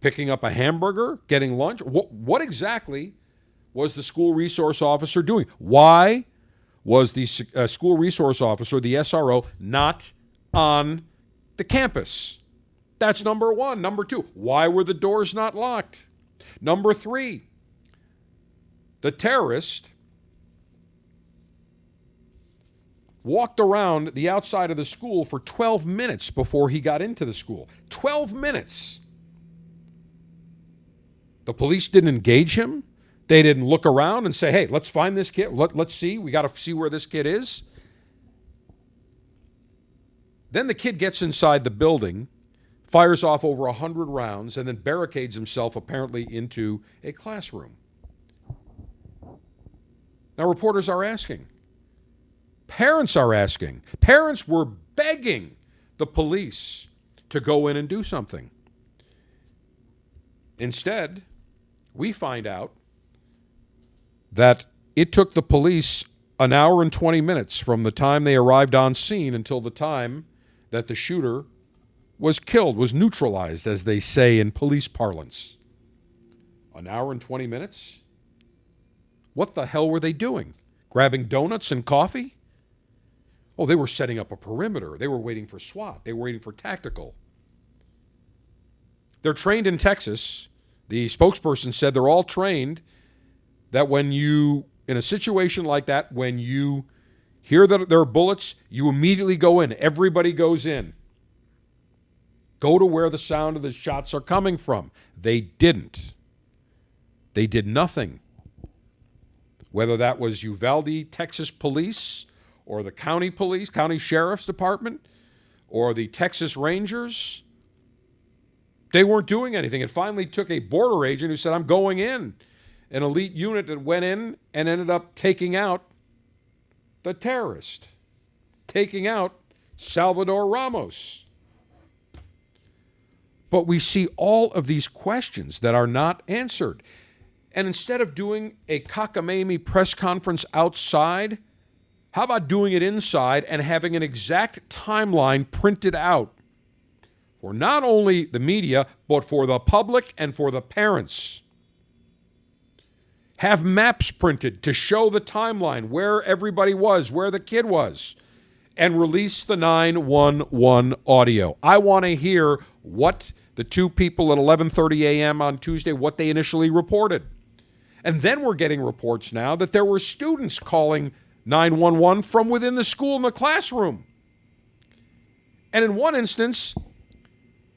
picking up a hamburger, getting lunch? What, what exactly was the school resource officer doing? Why was the uh, school resource officer, the SRO, not on the campus? That's number one. Number two, why were the doors not locked? Number three, the terrorist walked around the outside of the school for 12 minutes before he got into the school. 12 minutes. The police didn't engage him. They didn't look around and say, hey, let's find this kid. Let, let's see. We got to see where this kid is. Then the kid gets inside the building, fires off over 100 rounds, and then barricades himself apparently into a classroom. Now, reporters are asking, parents are asking, parents were begging the police to go in and do something. Instead, we find out that it took the police an hour and 20 minutes from the time they arrived on scene until the time that the shooter was killed, was neutralized, as they say in police parlance. An hour and 20 minutes? What the hell were they doing? Grabbing donuts and coffee? Oh, they were setting up a perimeter. They were waiting for SWAT. They were waiting for tactical. They're trained in Texas. The spokesperson said they're all trained that when you, in a situation like that, when you hear that there are bullets, you immediately go in. Everybody goes in. Go to where the sound of the shots are coming from. They didn't. They did nothing. Whether that was Uvalde, Texas police, or the county police, county sheriff's department, or the Texas Rangers, they weren't doing anything. It finally took a border agent who said, I'm going in an elite unit that went in and ended up taking out the terrorist, taking out Salvador Ramos. But we see all of these questions that are not answered. And instead of doing a cockamamie press conference outside, how about doing it inside and having an exact timeline printed out for not only the media, but for the public and for the parents? Have maps printed to show the timeline where everybody was, where the kid was, and release the 911 audio. I want to hear what the two people at 11:30 a.m. on Tuesday what they initially reported. And then we're getting reports now that there were students calling 911 from within the school in the classroom. And in one instance,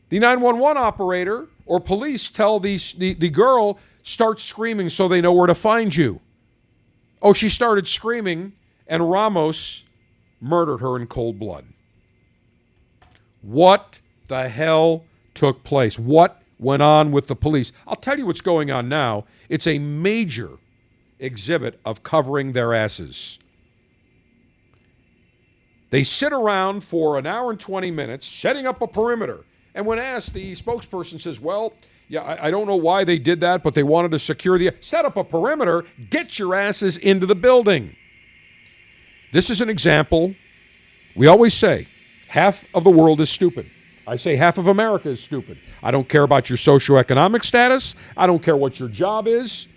the 911 operator or police tell the, the, the girl start screaming so they know where to find you. Oh, she started screaming, and Ramos murdered her in cold blood. What the hell took place? What went on with the police? I'll tell you what's going on now. It's a major exhibit of covering their asses. They sit around for an hour and 20 minutes setting up a perimeter. And when asked, the spokesperson says, Well, yeah, I, I, don't know why they did that, but they wanted to secure the set up a perimeter, get your asses into the building. This is an example. We always say, Half of the world is stupid. I say half of America is stupid. I don't care about your socioeconomic status. I don't care what your job is.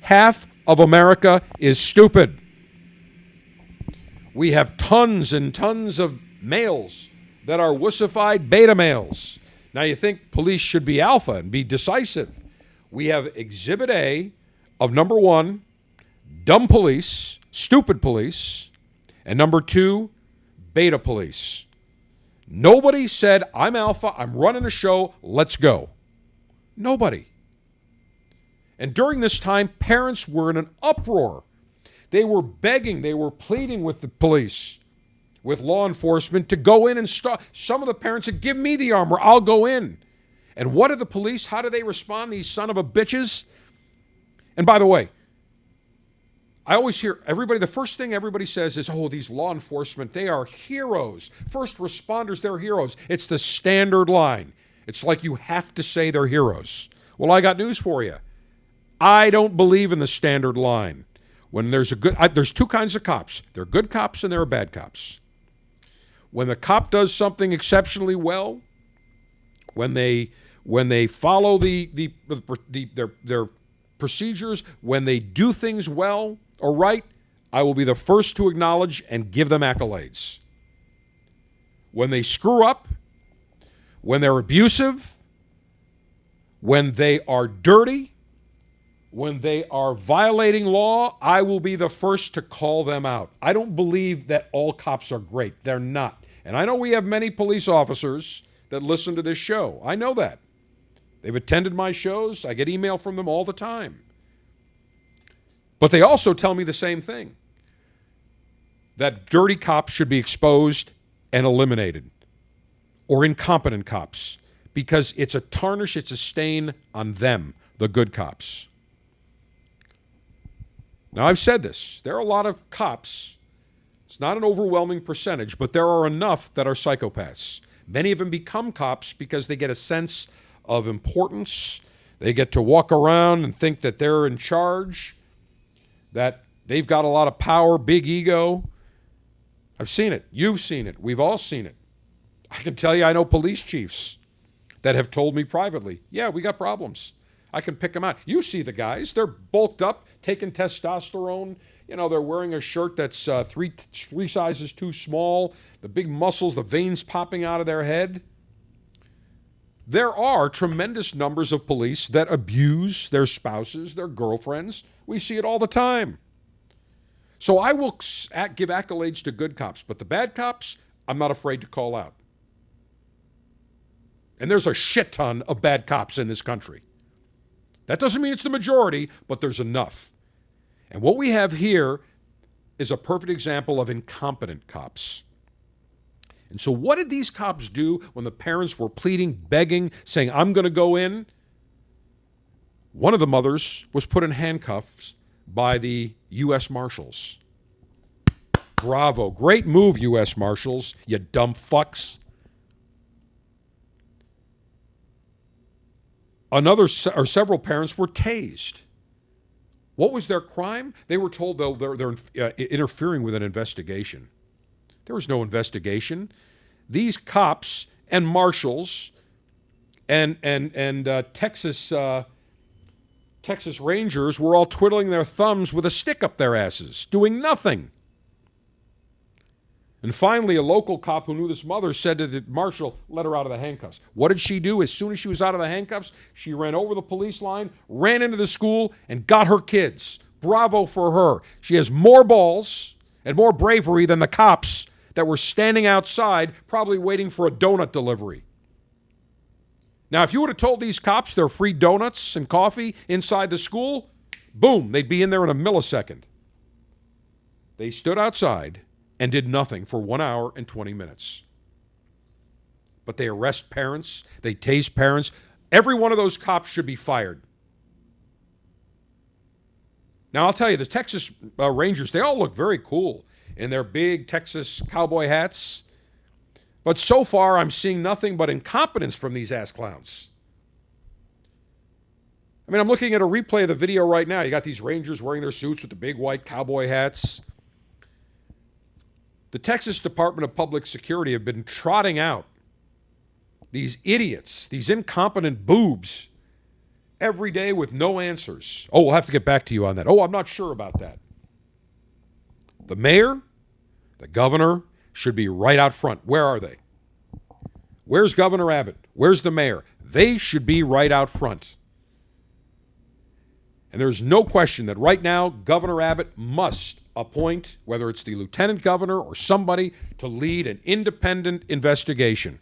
Half of America is stupid. We have tons and tons of males that are wussified beta males. Now you think police should be alpha and be decisive. We have exhibit A of number one, dumb police, stupid police, and number two, beta police. Nobody said, I'm alpha, I'm running a show, let's go. Nobody. And during this time, parents were in an uproar. They were begging, they were pleading with the police, with law enforcement to go in and stop. Some of the parents said, Give me the armor, I'll go in. And what did the police, how do they respond, these son of a bitches? And by the way, I always hear everybody, the first thing everybody says is, oh, these law enforcement, they are heroes. First responders, they're heroes. It's the standard line. It's like you have to say they're heroes. Well, I got news for you. I don't believe in the standard line. When there's a good, I, there's two kinds of cops. There are good cops and there are bad cops. When the cop does something exceptionally well, when they when they follow the the, the their their procedures, when they do things well or right, I will be the first to acknowledge and give them accolades. When they screw up, when they're abusive, when they are dirty, when they are violating law, I will be the first to call them out. I don't believe that all cops are great. They're not. And I know we have many police officers that listen to this show. I know that. They've attended my shows. I get email from them all the time. But they also tell me the same thing that dirty cops should be exposed and eliminated, or incompetent cops, because it's a tarnish, it's a stain on them, the good cops. Now, I've said this there are a lot of cops. It's not an overwhelming percentage, but there are enough that are psychopaths. Many of them become cops because they get a sense of importance. They get to walk around and think that they're in charge that they've got a lot of power, big ego. I've seen it. You've seen it. We've all seen it. I can tell you, I know police chiefs that have told me privately, yeah, we got problems. I can pick them out. You see the guys, they're bulked up, taking testosterone. You know, they're wearing a shirt that's uh, three, three sizes too small, the big muscles, the veins popping out of their head. There are tremendous numbers of police that abuse their spouses, their girlfriends. We see it all the time. So I will give accolades to good cops, but the bad cops, I'm not afraid to call out. And there's a shit ton of bad cops in this country. That doesn't mean it's the majority, but there's enough. And what we have here is a perfect example of incompetent cops. And so, what did these cops do when the parents were pleading, begging, saying, I'm going to go in? One of the mothers was put in handcuffs by the U.S. Marshals. Bravo. Great move, U.S. Marshals, you dumb fucks. Another or several parents were tased. What was their crime? They were told they're, they're uh, interfering with an investigation. There was no investigation. These cops and marshals and and and uh, Texas uh, Texas Rangers were all twiddling their thumbs with a stick up their asses, doing nothing. And finally, a local cop who knew this mother said to the marshal, let her out of the handcuffs. What did she do? As soon as she was out of the handcuffs, she ran over the police line, ran into the school, and got her kids. Bravo for her. She has more balls and more bravery than the cops that were standing outside, probably waiting for a donut delivery. Now, if you would have told these cops there are free donuts and coffee inside the school, boom, they'd be in there in a millisecond. They stood outside and did nothing for one hour and 20 minutes. But they arrest parents, they tase parents. Every one of those cops should be fired. Now, I'll tell you, the Texas uh, Rangers, they all look very cool in their big Texas cowboy hats. But so far, I'm seeing nothing but incompetence from these ass clowns. I mean, I'm looking at a replay of the video right now. You got these Rangers wearing their suits with the big white cowboy hats. The Texas Department of Public Security have been trotting out these idiots, these incompetent boobs, every day with no answers. Oh, we'll have to get back to you on that. Oh, I'm not sure about that. The mayor, the governor should be right out front. Where are they? Where's Governor Abbott? Where's the mayor? They should be right out front. And there's no question that right now, Governor Abbott must appoint, whether it's the lieutenant governor or somebody, to lead an independent investigation.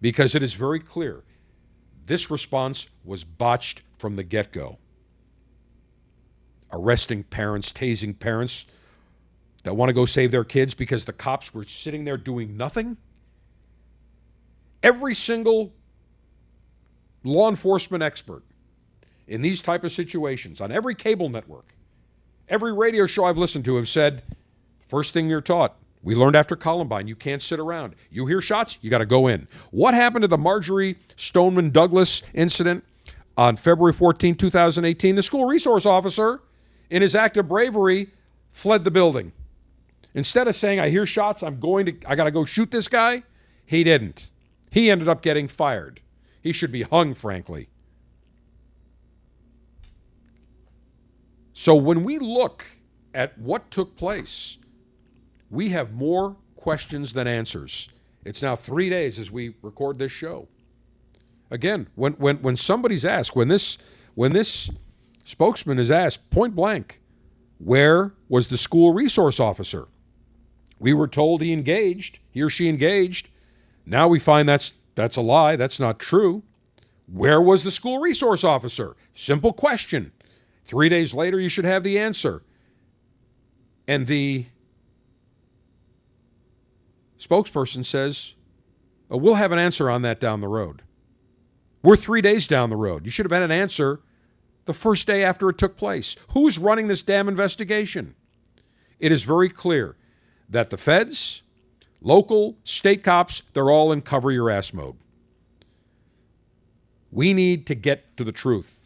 Because it is very clear this response was botched from the get go. Arresting parents, tasing parents that want to go save their kids because the cops were sitting there doing nothing. Every single law enforcement expert in these type of situations on every cable network, every radio show I've listened to have said, first thing you're taught, we learned after Columbine, you can't sit around. You hear shots, you got to go in. What happened to the Marjory Stoneman Douglas incident on February 14, 2018? The school resource officer, in his act of bravery, fled the building. Instead of saying, I hear shots, I'm going to, I got to go shoot this guy, he didn't. He ended up getting fired. He should be hung, frankly. So when we look at what took place, we have more questions than answers. It's now three days as we record this show. Again, when, when, when somebody's asked, when this, when this spokesman is asked point blank, where was the school resource officer? We were told he engaged, he or she engaged. Now we find that's, that's a lie, that's not true. Where was the school resource officer? Simple question. Three days later, you should have the answer. And the spokesperson says, oh, We'll have an answer on that down the road. We're three days down the road. You should have had an answer the first day after it took place. Who's running this damn investigation? It is very clear that the feds, local, state cops, they're all in cover your ass mode. We need to get to the truth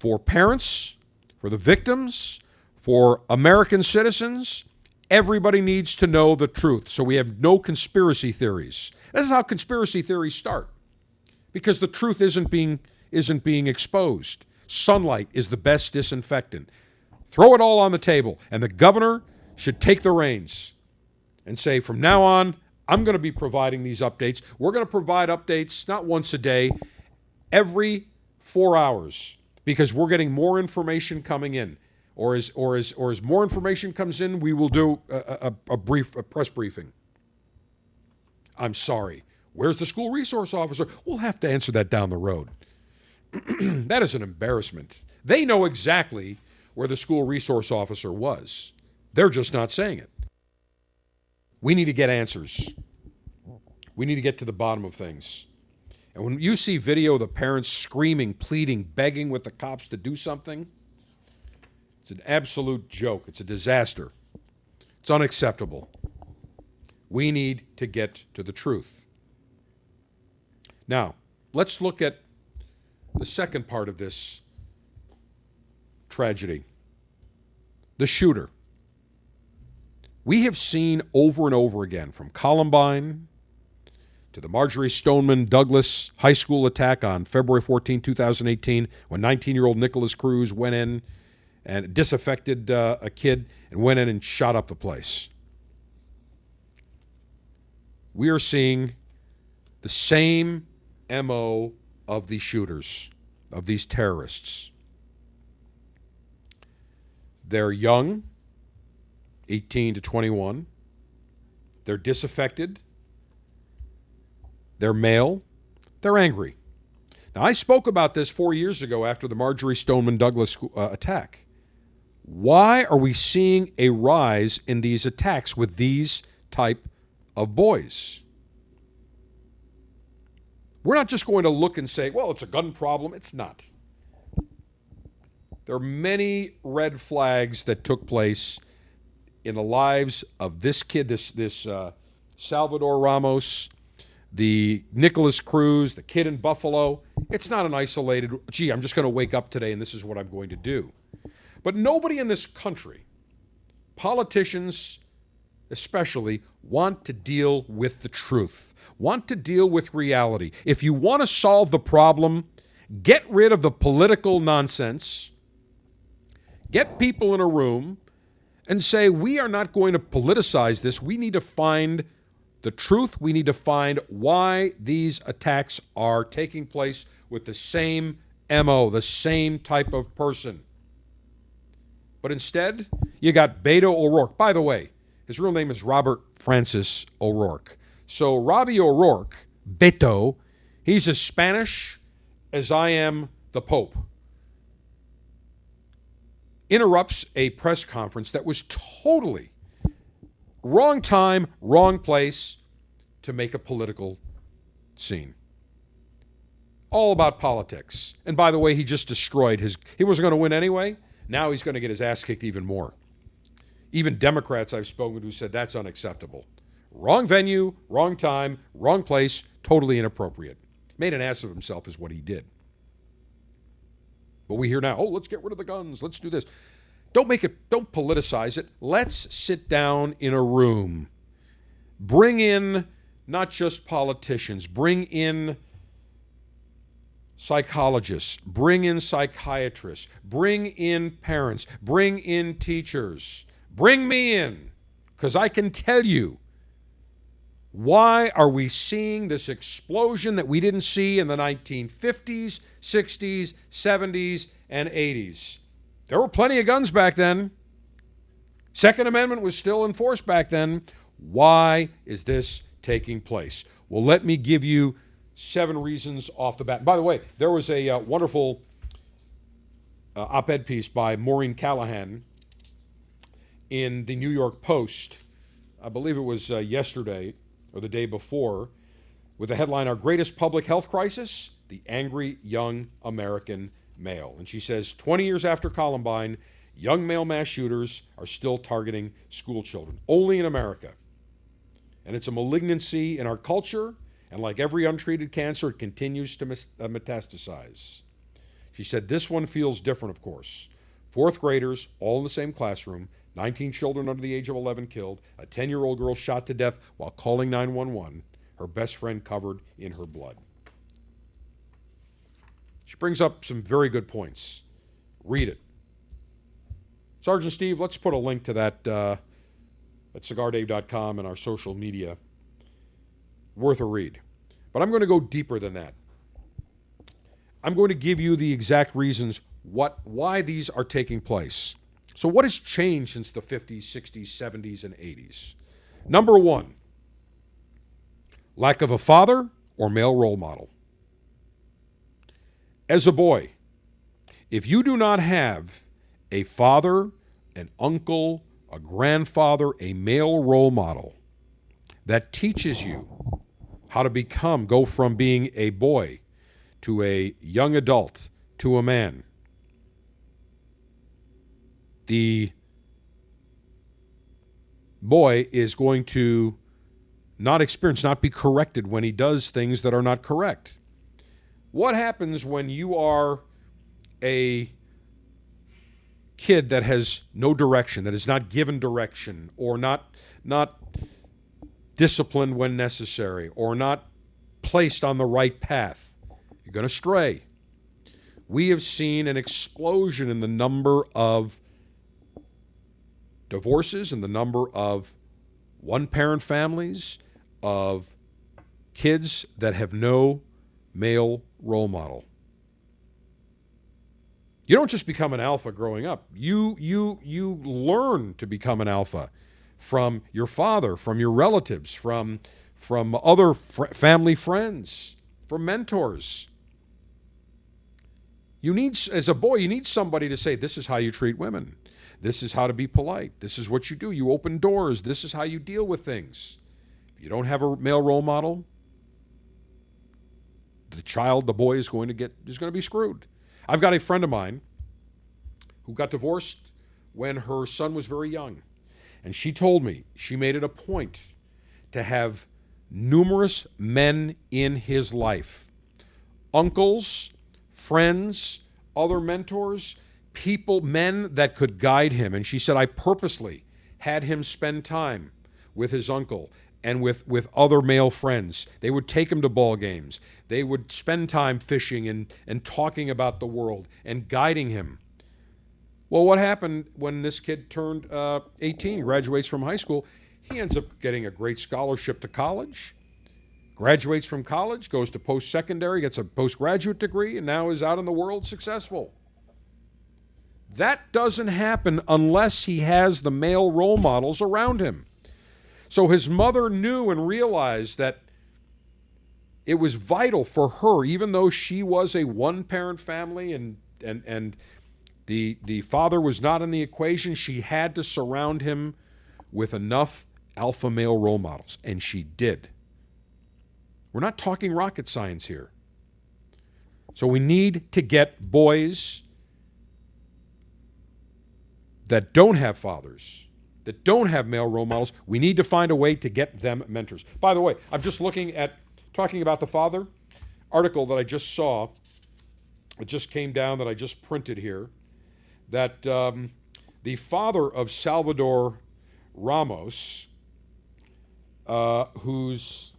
for parents, for the victims, for American citizens. Everybody needs to know the truth so we have no conspiracy theories. This is how conspiracy theories start because the truth isn't being, isn't being exposed. Sunlight is the best disinfectant. Throw it all on the table, and the governor should take the reins and say, from now on, I'm going to be providing these updates. We're going to provide updates not once a day, every four hours because we're getting more information coming in. Or as, or as, or as more information comes in, we will do a, a, a brief a press briefing. I'm sorry. Where's the school resource officer? We'll have to answer that down the road. that is an embarrassment. They know exactly where the school resource officer was. They're just not saying it. We need to get answers. We need to get to the bottom of things. And when you see video of the parents screaming, pleading, begging with the cops to do something, it's an absolute joke. It's a disaster. It's unacceptable. We need to get to the truth. Now, let's look at the second part of this tragedy the shooter. We have seen over and over again from Columbine to the Marjory Stoneman Douglas High School attack on February 14, 2018, when 19 year old Nikolas Cruz went in and disaffected uh, a kid and went in and shot up the place. We are seeing the same MO of these shooters, of these terrorists. They're young, 18 to 21. They're disaffected. They're male. They're angry. Now, I spoke about this four years ago after the Marjory Stoneman Douglas uh, attack. Why are we seeing a rise in these attacks with these type of boys? We're not just going to look and say, well, it's a gun problem. It's not. There are many red flags that took place in the lives of this kid, this this uh, Salvador Ramos, the Nikolas Cruz, the kid in Buffalo. It's not an isolated. Gee, I'm just going to wake up today and this is what I'm going to do. But nobody in this country Politicians, especially, want to deal with the truth, want to deal with reality. If you want to solve the problem, get rid of the political nonsense, get people in a room, and say, we are not going to politicize this. We need to find the truth. We need to find why these attacks are taking place with the same MO, the same type of person. But instead, you got Beto O'Rourke. By the way, his real name is Robert Francis O'Rourke. So Robbie O'Rourke, Beto, he's as Spanish as I am the Pope. Interrupts a press conference that was totally wrong time, wrong place to make a political scene. All about politics. And by the way, he just destroyed his. He wasn't going to win anyway. Now he's going to get his ass kicked even more. Even Democrats I've spoken to said that's unacceptable. Wrong venue, wrong time, wrong place, totally inappropriate. Made an ass of himself, is what he did. But we hear now, oh, let's get rid of the guns, let's do this. Don't make it, don't politicize it. Let's sit down in a room. Bring in not just politicians, bring in psychologists, bring in psychiatrists, bring in parents, bring in teachers, bring me in, because I can tell you why are we seeing this explosion that we didn't see in the 1950s, 60s, 70s, and 80s? There were plenty of guns back then. Second Amendment was still enforced back then. Why is this taking place? Well, let me give you seven reasons off the bat. By the way, there was a uh, wonderful uh, op ed piece by Maureen Callahan in the New York Post. I believe it was uh, yesterday or the day before, with the headline Our Greatest Public Health Crisis The Angry Young American Male. And she says 20 years after Columbine, young male mass shooters are still targeting school children, only in America. And it's a malignancy in our culture and like every untreated cancer, it continues to uh, metastasize. She said, This one feels different, of course. Fourth graders, all in the same classroom, 19 children under the age of 11 killed, a 10 year old girl shot to death while calling 911, her best friend covered in her blood. She brings up some very good points. Read it. Sergeant Steve, let's put a link to that uh, at cigardave.com and our social media worth a read. But I'm going to go deeper than that. I'm going to give you the exact reasons what why these are taking place. So what has changed since the 50s, 60s, 70s and 80s? Number 1, lack of a father or male role model. As a boy, if you do not have a father, an uncle, a grandfather, a male role model that teaches you how to become, go from being a boy to a young adult to a man. The boy is going to not experience, not be corrected when he does things that are not correct. What happens when you are a kid that has no direction, that is not given direction, or not not disciplined when necessary or not placed on the right path, you're going to stray. We have seen an explosion in the number of divorces and the number of one parent families, of kids that have no male role model. You don't just become an alpha growing up. You you you learn to become an alpha from your father, from your relatives, from, from other fr- family friends, from mentors. You need, as a boy, you need somebody to say, This is how you treat women. This is how to be polite. This is what you do. You open doors. This is how you deal with things. If you don't have a male role model, the child, the boy is going to get is going to be screwed. I've got a friend of mine who got divorced when her son was very young. And she told me she made it a point to have numerous men in his life uncles, friends, other mentors, people, men that could guide him. And she said, I purposely had him spend time with his uncle and with, with other male friends. They would take him to ball games. They would spend time fishing and, and talking about the world and guiding him. Well, what happened when this kid turned uh, 18, graduates from high school? He ends up getting a great scholarship to college, graduates from college, goes to post secondary, gets a postgraduate degree, and now is out in the world successful. That doesn't happen unless he has the male role models around him. So his mother knew and realized that it was vital for her, even though she was a one parent family and, and, and the, the father was not in the equation, she had to surround him with enough alpha male role models, and she did. We're not talking rocket science here. So we need to get boys that don't have fathers, that don't have male role models. We need to find a way to get them mentors. By the way, I'm just looking at talking about the father article that I just saw. It just came down that I just printed here. That um, the father of Salvador Ramos, uh, who's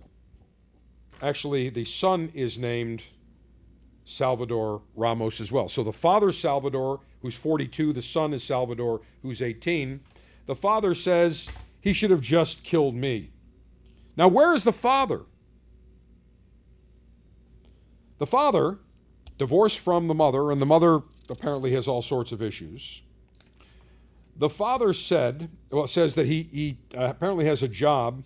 actually the son is named Salvador Ramos as well. So the father Salvador, who's 42, the son is Salvador, who's 18. The father says he should have just killed me. Now, where is the father? The father divorced from the mother, and the mother apparently has all sorts of issues. The father said, well, says that he, he uh, apparently has a job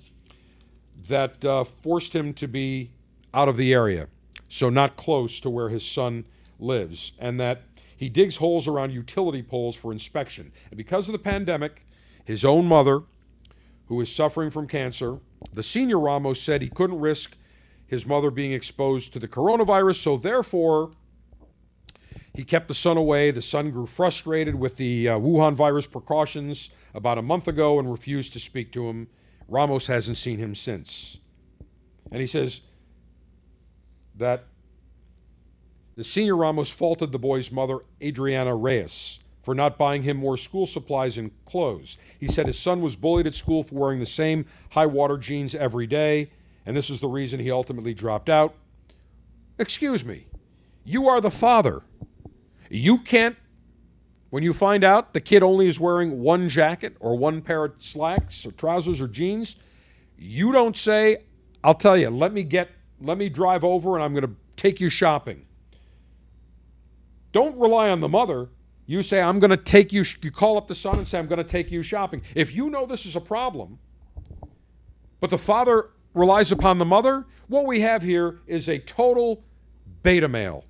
that uh, forced him to be out of the area, so not close to where his son lives, and that he digs holes around utility poles for inspection. And because of the pandemic, his own mother, who is suffering from cancer, the senior Ramos said he couldn't risk his mother being exposed to the coronavirus, so therefore he kept the son away. The son grew frustrated with the uh, Wuhan virus precautions about a month ago and refused to speak to him. Ramos hasn't seen him since. And he says that the senior Ramos faulted the boy's mother, Adriana Reyes, for not buying him more school supplies and clothes. He said his son was bullied at school for wearing the same high water jeans every day, and this is the reason he ultimately dropped out. Excuse me, you are the father. You can't, when you find out the kid only is wearing one jacket or one pair of slacks or trousers or jeans, you don't say, I'll tell you, let me get, let me drive over and I'm going to take you shopping. Don't rely on the mother. You say, I'm going to take you, you call up the son and say, I'm going to take you shopping. If you know this is a problem, but the father relies upon the mother, what we have here is a total beta male,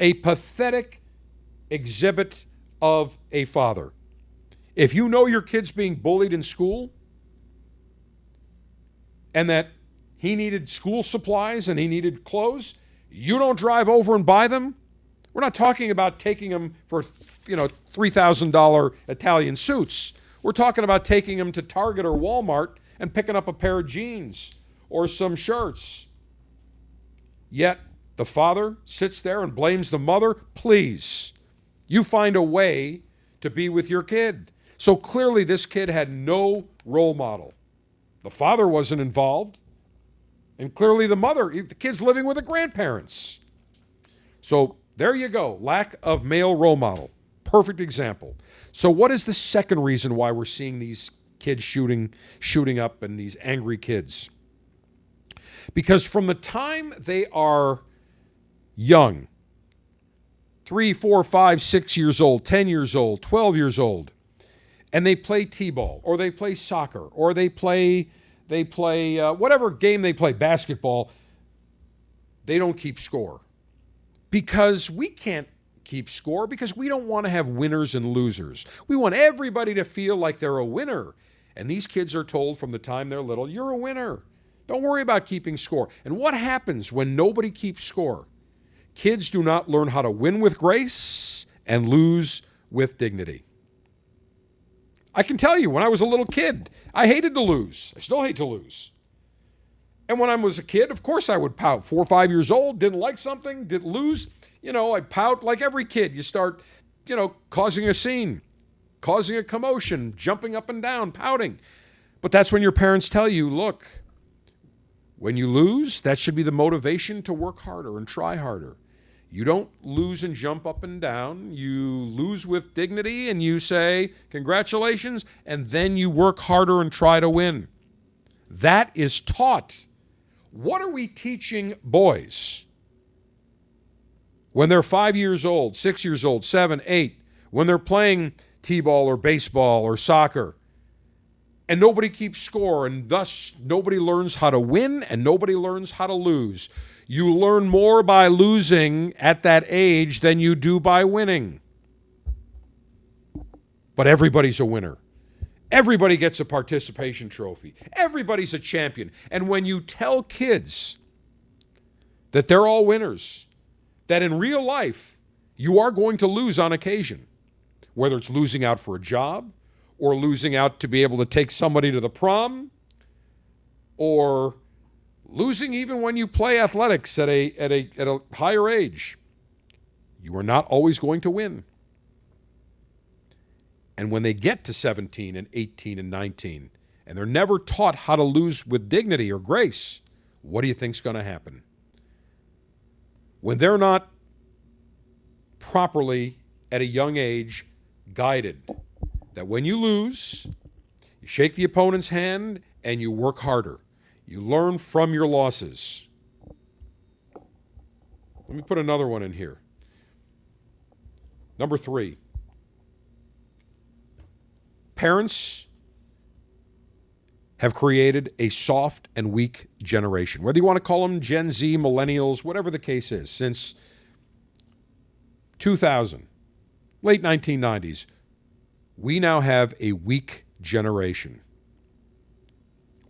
a pathetic exhibit of a father. If you know your kid's being bullied in school and that he needed school supplies and he needed clothes, you don't drive over and buy them. We're not talking about taking them for, you know, $3,000 Italian suits. We're talking about taking him to Target or Walmart and picking up a pair of jeans or some shirts. Yet the father sits there and blames the mother. Please, you find a way to be with your kid. So clearly, this kid had no role model. The father wasn't involved, and clearly, the mother, the kid's living with the grandparents. So there you go lack of male role model. Perfect example. So, what is the second reason why we're seeing these kids shooting, shooting up and these angry kids? Because from the time they are young, three, four, five, six years old, 10 years old, 12 years old, and they play t-ball or they play soccer or they play they play uh, whatever game they play basketball they don't keep score because we can't keep score because we don't want to have winners and losers we want everybody to feel like they're a winner and these kids are told from the time they're little you're a winner don't worry about keeping score and what happens when nobody keeps score kids do not learn how to win with grace and lose with dignity I can tell you, when I was a little kid, I hated to lose. I still hate to lose. And when I was a kid, of course I would pout. Four or five years old, didn't like something, didn't lose. You know, I'd pout like every kid. You start, you know, causing a scene. causing a commotion, jumping up and down, pouting. But that's when your parents tell you, look, when you lose, that should be the motivation to work harder and try harder. You don't lose and jump up and down. You lose with dignity and you say, Congratulations, and then you work harder and try to win. That is taught. What are we teaching boys? When they're five years old, six years old, seven, eight, when they're playing t ball or baseball or soccer, and nobody keeps score, and thus nobody learns how to win and nobody learns how to lose. You learn more by losing at that age than you do by winning. But everybody's a winner. Everybody gets a participation trophy. Everybody's a champion. And when you tell kids that they're all winners, that in real life you are going to lose on occasion, whether it's losing out for a job, or losing out to be able to take somebody to the prom or losing even when you play athletics at a at a at a higher age. You are not always going to win. And when they get to 17 and 18 and 19 and they're never taught how to lose with dignity or grace what do you think's going to happen when they're not properly at a young age guided that when you lose, you shake the opponent's hand and you work harder. You learn from your losses. Let me put another one in here. Number three parents have created a soft and weak generation. Whether you want to call them Gen Z, millennials, whatever the case is, since 2000, late 1990s, we now have a weak generation.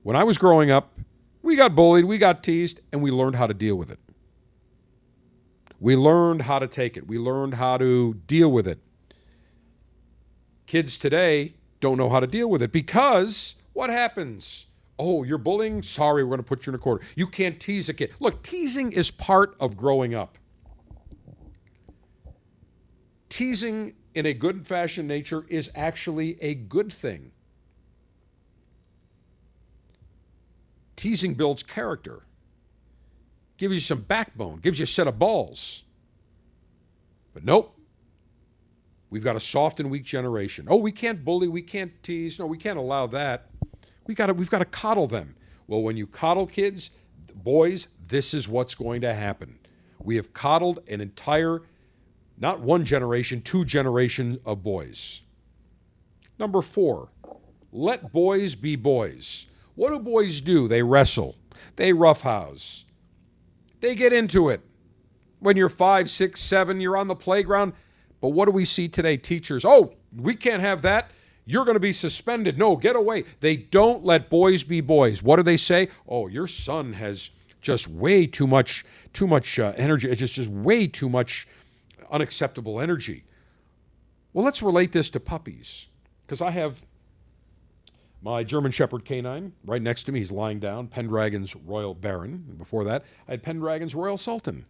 When I was growing up, we got bullied, we got teased, and we learned how to deal with it. We learned how to take it, we learned how to deal with it. Kids today don't know how to deal with it because what happens? Oh, you're bullying? Sorry, we're going to put you in a corner. You can't tease a kid. Look, teasing is part of growing up. Teasing in a good fashion nature is actually a good thing. Teasing builds character, gives you some backbone, gives you a set of balls. But nope. We've got a soft and weak generation. Oh, we can't bully, we can't tease. No, we can't allow that. We got we've got to coddle them. Well, when you coddle kids, boys, this is what's going to happen. We have coddled an entire not one generation, two generations of boys. Number four, let boys be boys. What do boys do? They wrestle, they roughhouse, they get into it. When you're five, six, seven, you're on the playground. But what do we see today? Teachers, oh, we can't have that. You're going to be suspended. No, get away. They don't let boys be boys. What do they say? Oh, your son has just way too much, too much uh, energy. It's just, just way too much unacceptable energy. Well, let's relate this to puppies because I have my German Shepherd canine right next to me. He's lying down, Pendragon's Royal Baron. Before that, I had Pendragon's Royal Sultan.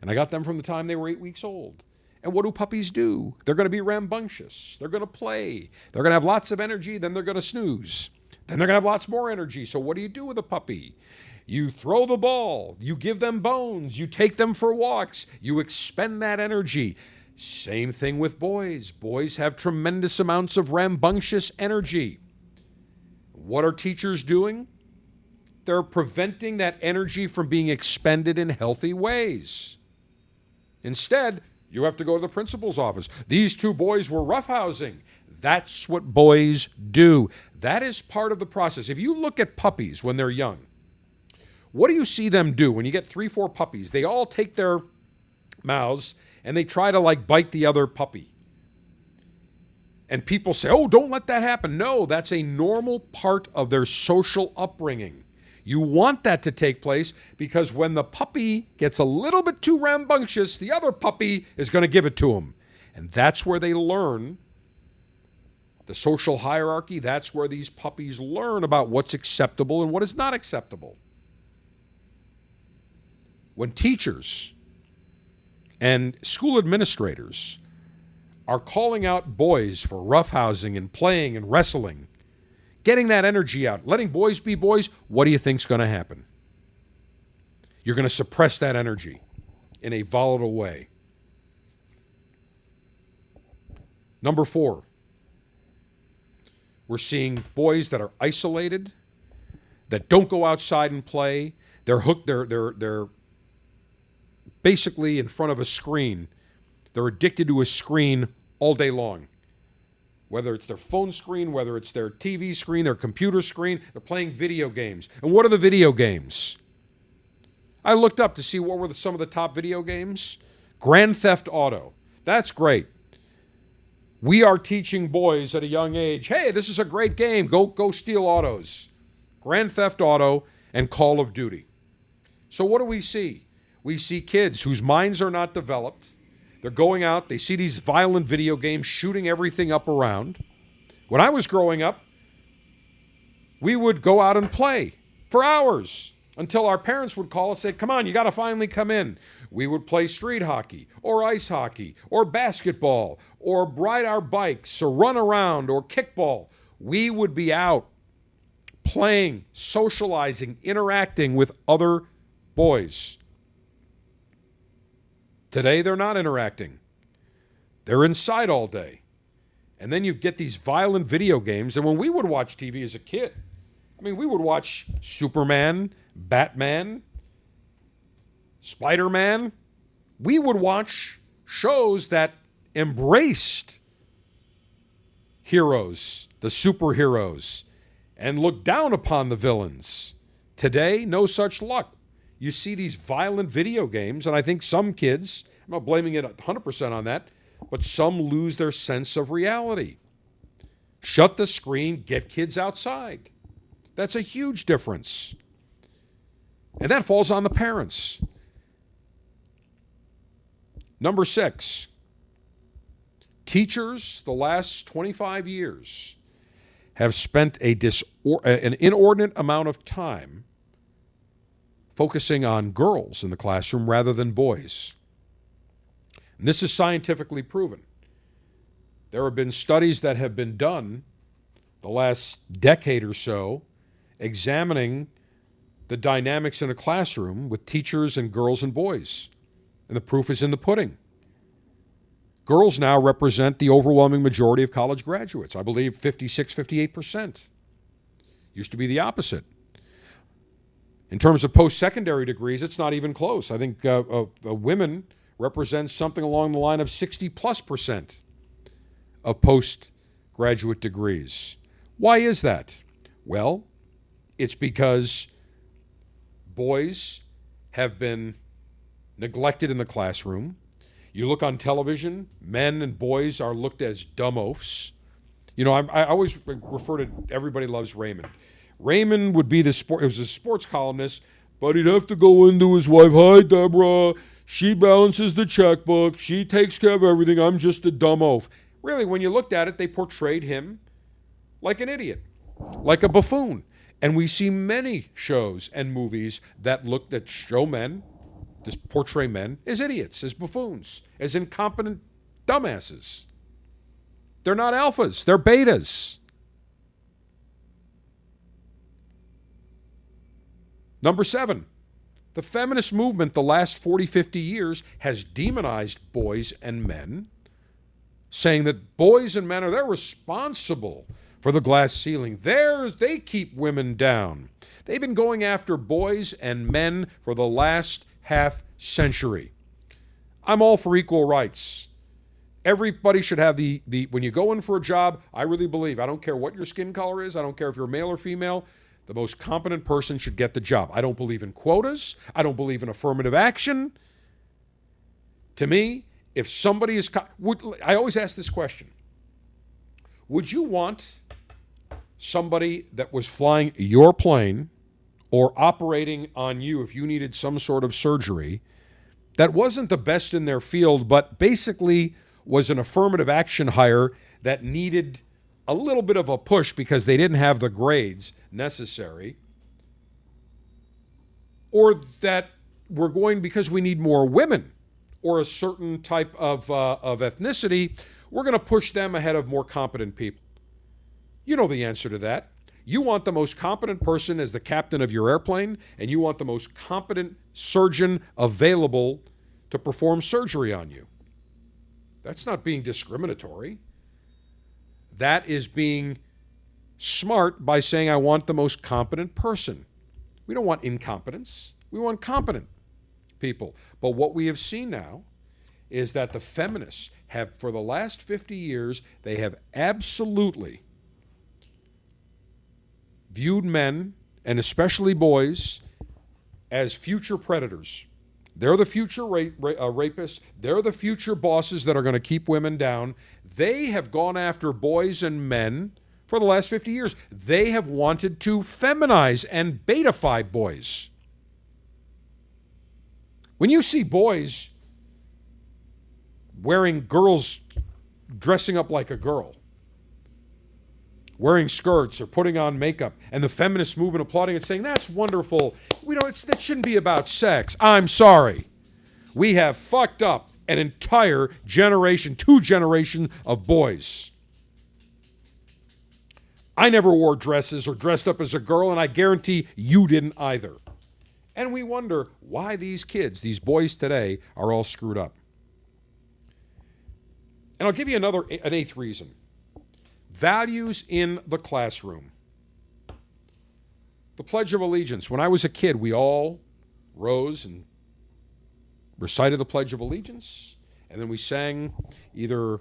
And I got them from the time they were eight weeks old. And what do puppies do? They're going to be rambunctious. They're going to play. They're going to have lots of energy. Then they're going to snooze. Then they're going to have lots more energy. So, what do you do with a puppy? You throw the ball. You give them bones. You take them for walks. You expend that energy. Same thing with boys. Boys have tremendous amounts of rambunctious energy. What are teachers doing? They're preventing that energy from being expended in healthy ways. Instead, you have to go to the principal's office. These two boys were roughhousing. That's what boys do. That is part of the process. If you look at puppies when they're young, what do you see them do when you get three, four puppies? They all take their mouths and they try to like bite the other puppy. And people say, oh, don't let that happen. No, that's a normal part of their social upbringing. You want that to take place because when the puppy gets a little bit too rambunctious, the other puppy is going to give it to him. And that's where they learn the social hierarchy. That's where these puppies learn about what's acceptable and what is not acceptable. When teachers and school administrators are calling out boys for roughhousing and playing and wrestling, getting that energy out, letting boys be boys, what do you think's going to happen? You're going to suppress that energy in a volatile way. Number four, we're seeing boys that are isolated, that don't go outside and play. They're hooked. They're they're they're basically in front of a screen. They're addicted to a screen all day long. Whether it's their phone screen, whether it's their TV screen, their computer screen, they're playing video games. And what are the video games? I looked up to see what were the, some of the top video games. Grand Theft Auto. That's great. We are teaching boys at a young age, hey, this is a great game. Go go steal autos. Grand Theft Auto and Call of Duty. So what do we see? We see kids whose minds are not developed. They're going out, they see these violent video games shooting everything up around. When I was growing up, we would go out and play for hours until our parents would call us and say, Come on, you got to finally come in. We would play street hockey or ice hockey or basketball or ride our bikes or run around or kickball. We would be out playing, socializing, interacting with other boys. Today, they're not interacting, they're inside all day. And then you get these violent video games. And when we would watch TV as a kid, I mean, we would watch Superman, Batman, Spider Man. We would watch shows that embraced heroes, the superheroes, and looked down upon the villains. Today, no such luck. You see these violent video games, and I think some kids, I'm not blaming it 100% on that, but some lose their sense of reality. Shut the screen, get kids outside. That's a huge difference. And that falls on the parents. Number six, teachers the last 25 years have spent a disor- uh, an inordinate amount of time focusing on girls in the classroom rather than boys. And this is scientifically proven. There have been studies that have been done the last decade or so examining the dynamics in a classroom with teachers and girls and boys. And the proof is in the pudding. Girls now represent the overwhelming majority of college graduates. I believe 56, 58%. Used to be the opposite. In terms of post secondary degrees, it's not even close. I think uh, uh, uh, women represent something along the line of 60 plus percent of postgraduate degrees. Why is that? Well, it's because boys have been neglected in the classroom. You look on television, men and boys are looked as dumb oafs. You know, I'm, I always refer to everybody loves Raymond. Raymond would be the sport. It was a sports columnist, but he'd have to go into his wife. Hi, Deborah. She balances the checkbook. She takes care of everything. I'm just a dumb oaf. Really, when you looked at it, they portrayed him like an idiot, like a buffoon. And we see many shows and movies that look that show men, just portray men as idiots, as buffoons, as incompetent dumbasses. They're not alphas, they're betas. Number seven, the feminist movement the last 40, 50 years has demonized boys and men, saying that boys and men are they're responsible for the glass ceiling. Theirs, they keep women down. They've been going after boys and men for the last half century. I'm all for equal rights. Everybody should have the, the when you go in for a job, I really believe, I don't care what your skin color is, I don't care if you're male or female, the most competent person should get the job. I don't believe in quotas. I don't believe in affirmative action. To me, if somebody is, would, I always ask this question Would you want somebody that was flying your plane or operating on you if you needed some sort of surgery that wasn't the best in their field, but basically was an affirmative action hire that needed a little bit of a push because they didn't have the grades necessary, or that we're going because we need more women or a certain type of, uh, of ethnicity, we're going to push them ahead of more competent people. You know the answer to that. You want the most competent person as the captain of your airplane, and you want the most competent surgeon available to perform surgery on you. That's not being discriminatory. That is being smart by saying, I want the most competent person. We don't want incompetence, we want competent people. But what we have seen now is that the feminists have, for the last 50 years, they have absolutely viewed men, and especially boys, as future predators. They're the future uh, rapists. They're the future bosses that are going to keep women down. They have gone after boys and men for the last 50 years. They have wanted to feminize and betify boys. When you see boys wearing girls dressing up like a girl, wearing skirts or putting on makeup, and the feminist movement applauding and saying, That's wonderful. We don't, it's, shouldn't be about sex. I'm sorry. We have fucked up an entire generation, two generation of boys. I never wore dresses or dressed up as a girl, and I guarantee you didn't either. And we wonder why these kids, these boys today, are all screwed up. And I'll give you another, an eighth reason values in the classroom. The Pledge of Allegiance. When I was a kid, we all rose and recited the Pledge of Allegiance, and then we sang either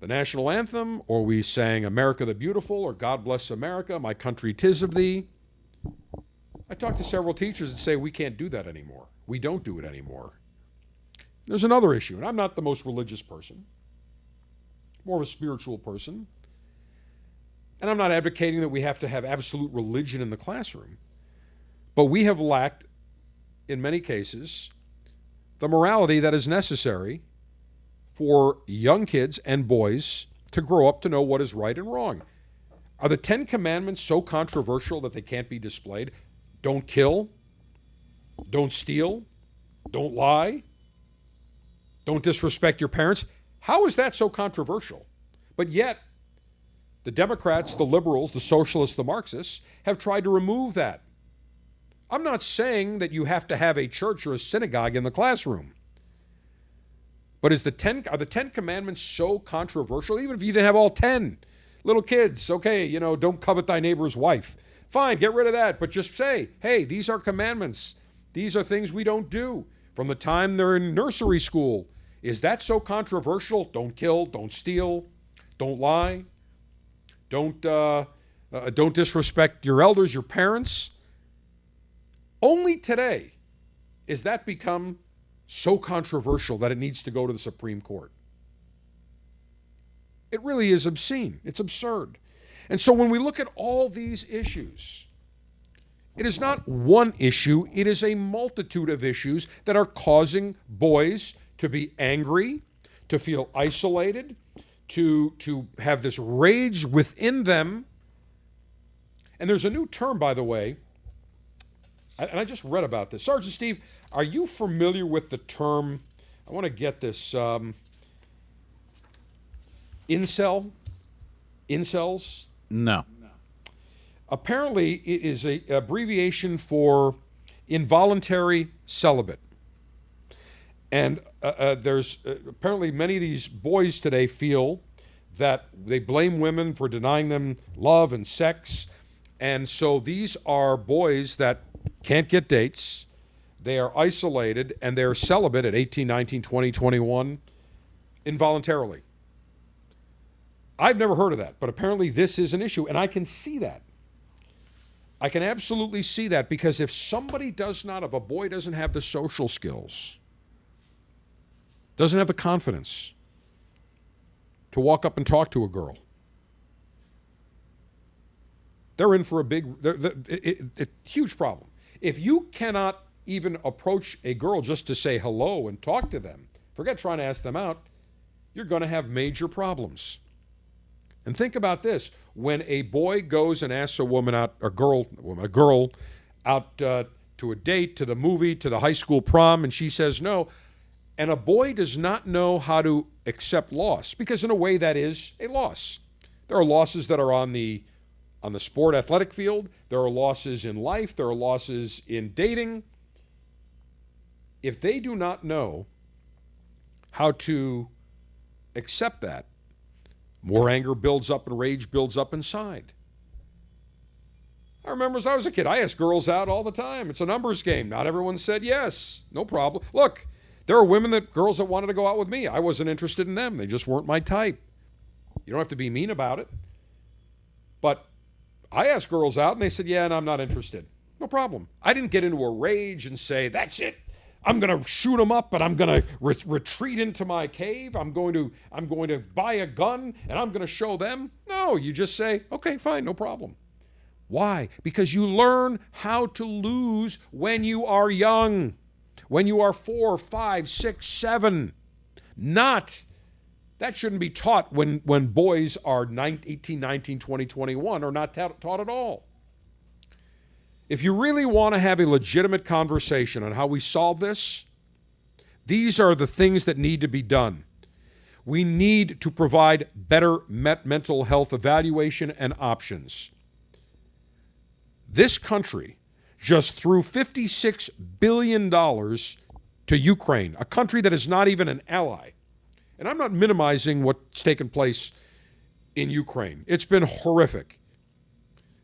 the national anthem or we sang America the Beautiful or God Bless America, My Country Tis of Thee. I talked to several teachers that say we can't do that anymore. We don't do it anymore. There's another issue, and I'm not the most religious person, more of a spiritual person. And I'm not advocating that we have to have absolute religion in the classroom, but we have lacked, in many cases, the morality that is necessary for young kids and boys to grow up to know what is right and wrong. Are the Ten Commandments so controversial that they can't be displayed? Don't kill, don't steal, don't lie, don't disrespect your parents. How is that so controversial? But yet, the Democrats, the liberals, the socialists, the Marxists have tried to remove that. I'm not saying that you have to have a church or a synagogue in the classroom. But is the ten are the Ten Commandments so controversial? Even if you didn't have all ten little kids, okay, you know, don't covet thy neighbor's wife. Fine, get rid of that, but just say, hey, these are commandments. These are things we don't do from the time they're in nursery school. Is that so controversial? Don't kill, don't steal, don't lie, don't uh, uh, don't disrespect your elders, your parents. Only today is that become so controversial that it needs to go to the Supreme Court. It really is obscene. It's absurd. And so when we look at all these issues, it is not one issue, it is a multitude of issues that are causing boys to be angry, to feel isolated, to, to have this rage within them. And there's a new term, by the way, and I just read about this. Sergeant Steve, are you familiar with the term? I want to get this. Um, incel? Incels? No. no. Apparently, it is a abbreviation for involuntary celibate. And uh, uh, there's uh, apparently many of these boys today feel that they blame women for denying them love and sex. And so these are boys that can't get dates. They are isolated and they're celibate at 18, 19, 20, 21 involuntarily. I've never heard of that, but apparently this is an issue, and I can see that. I can absolutely see that because if somebody does not, if a boy doesn't have the social skills, doesn't have the confidence to walk up and talk to a girl, they're in for a big, they're, they're, it, it, huge problem. If you cannot even approach a girl just to say hello and talk to them, forget trying to ask them out, you're going to have major problems. And think about this: when a boy goes and asks a woman out, a girl, a girl, out uh, to a date, to the movie, to the high school prom, and she says no, And a boy does not know how to accept loss because, in a way, that is a loss. There are losses that are on the on the sport athletic field. There are losses in life. There are losses in dating. If they do not know how to accept that, more anger builds up and rage builds up inside. I remember as I was a kid, I asked girls out all the time. It's a numbers game. Not everyone said yes. No problem. Look, there are women that girls that wanted to go out with me. I wasn't interested in them. They just weren't my type. You don't have to be mean about it. But I asked girls out and they said, "Yeah, and I'm not interested." No problem. I didn't get into a rage and say, "That's it. I'm going to shoot them up but I'm going to re- retreat into my cave. I'm going to I'm going to buy a gun and I'm going to show them." No, you just say, "Okay, fine, no problem." Why? Because you learn how to lose when you are young, when you are four, five, six, seven. Not, that shouldn't be taught when, when boys are 19, 18, 19, 20, 21, or not ta- taught at all. If you really want to have a legitimate conversation on how we solve this, these are the things that need to be done. We need to provide better mental health evaluation and options. This country just threw $56 billion to Ukraine, a country that is not even an ally. And I'm not minimizing what's taken place in Ukraine. It's been horrific.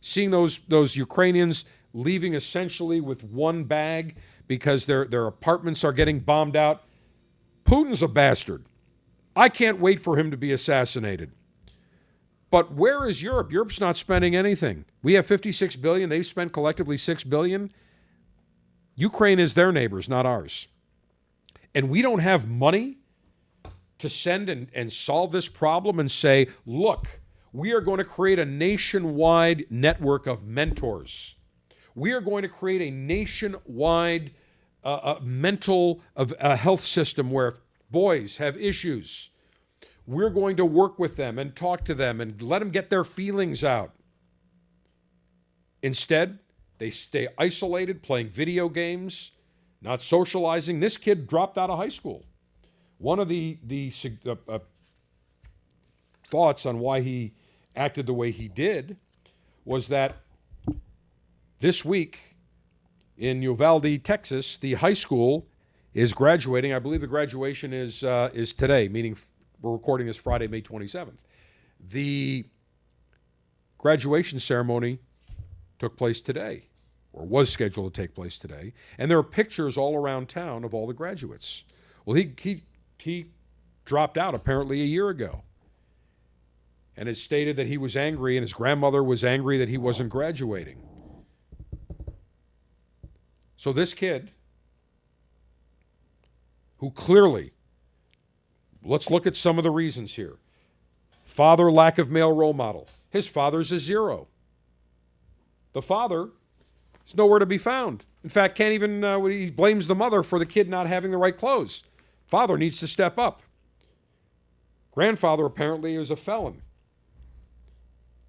Seeing those, those Ukrainians leaving essentially with one bag because their, their apartments are getting bombed out. Putin's a bastard. I can't wait for him to be assassinated. But where is Europe? Europe's not spending anything. We have 56 billion, they've spent collectively 6 billion. Ukraine is their neighbors, not ours. And we don't have money to send and, and solve this problem and say, look, we are going to create a nationwide network of mentors. We are going to create a nationwide uh, uh, mental of, uh, health system where boys have issues. We're going to work with them and talk to them and let them get their feelings out. Instead, they stay isolated, playing video games, not socializing. This kid dropped out of high school. One of the the uh, uh, thoughts on why he acted the way he did was that this week in Uvalde, Texas, the high school is graduating. I believe the graduation is uh, is today, meaning we're recording this Friday, May 27th. The graduation ceremony took place today, or was scheduled to take place today, and there are pictures all around town of all the graduates. Well, he he he dropped out apparently a year ago, and has stated that he was angry, and his grandmother was angry that he wasn't graduating. So this kid, who clearly, let's look at some of the reasons here. Father, lack of male role model. His father's a zero. The father is nowhere to be found. In fact, can't even, uh, he blames the mother for the kid not having the right clothes. Father needs to step up. Grandfather apparently is a felon.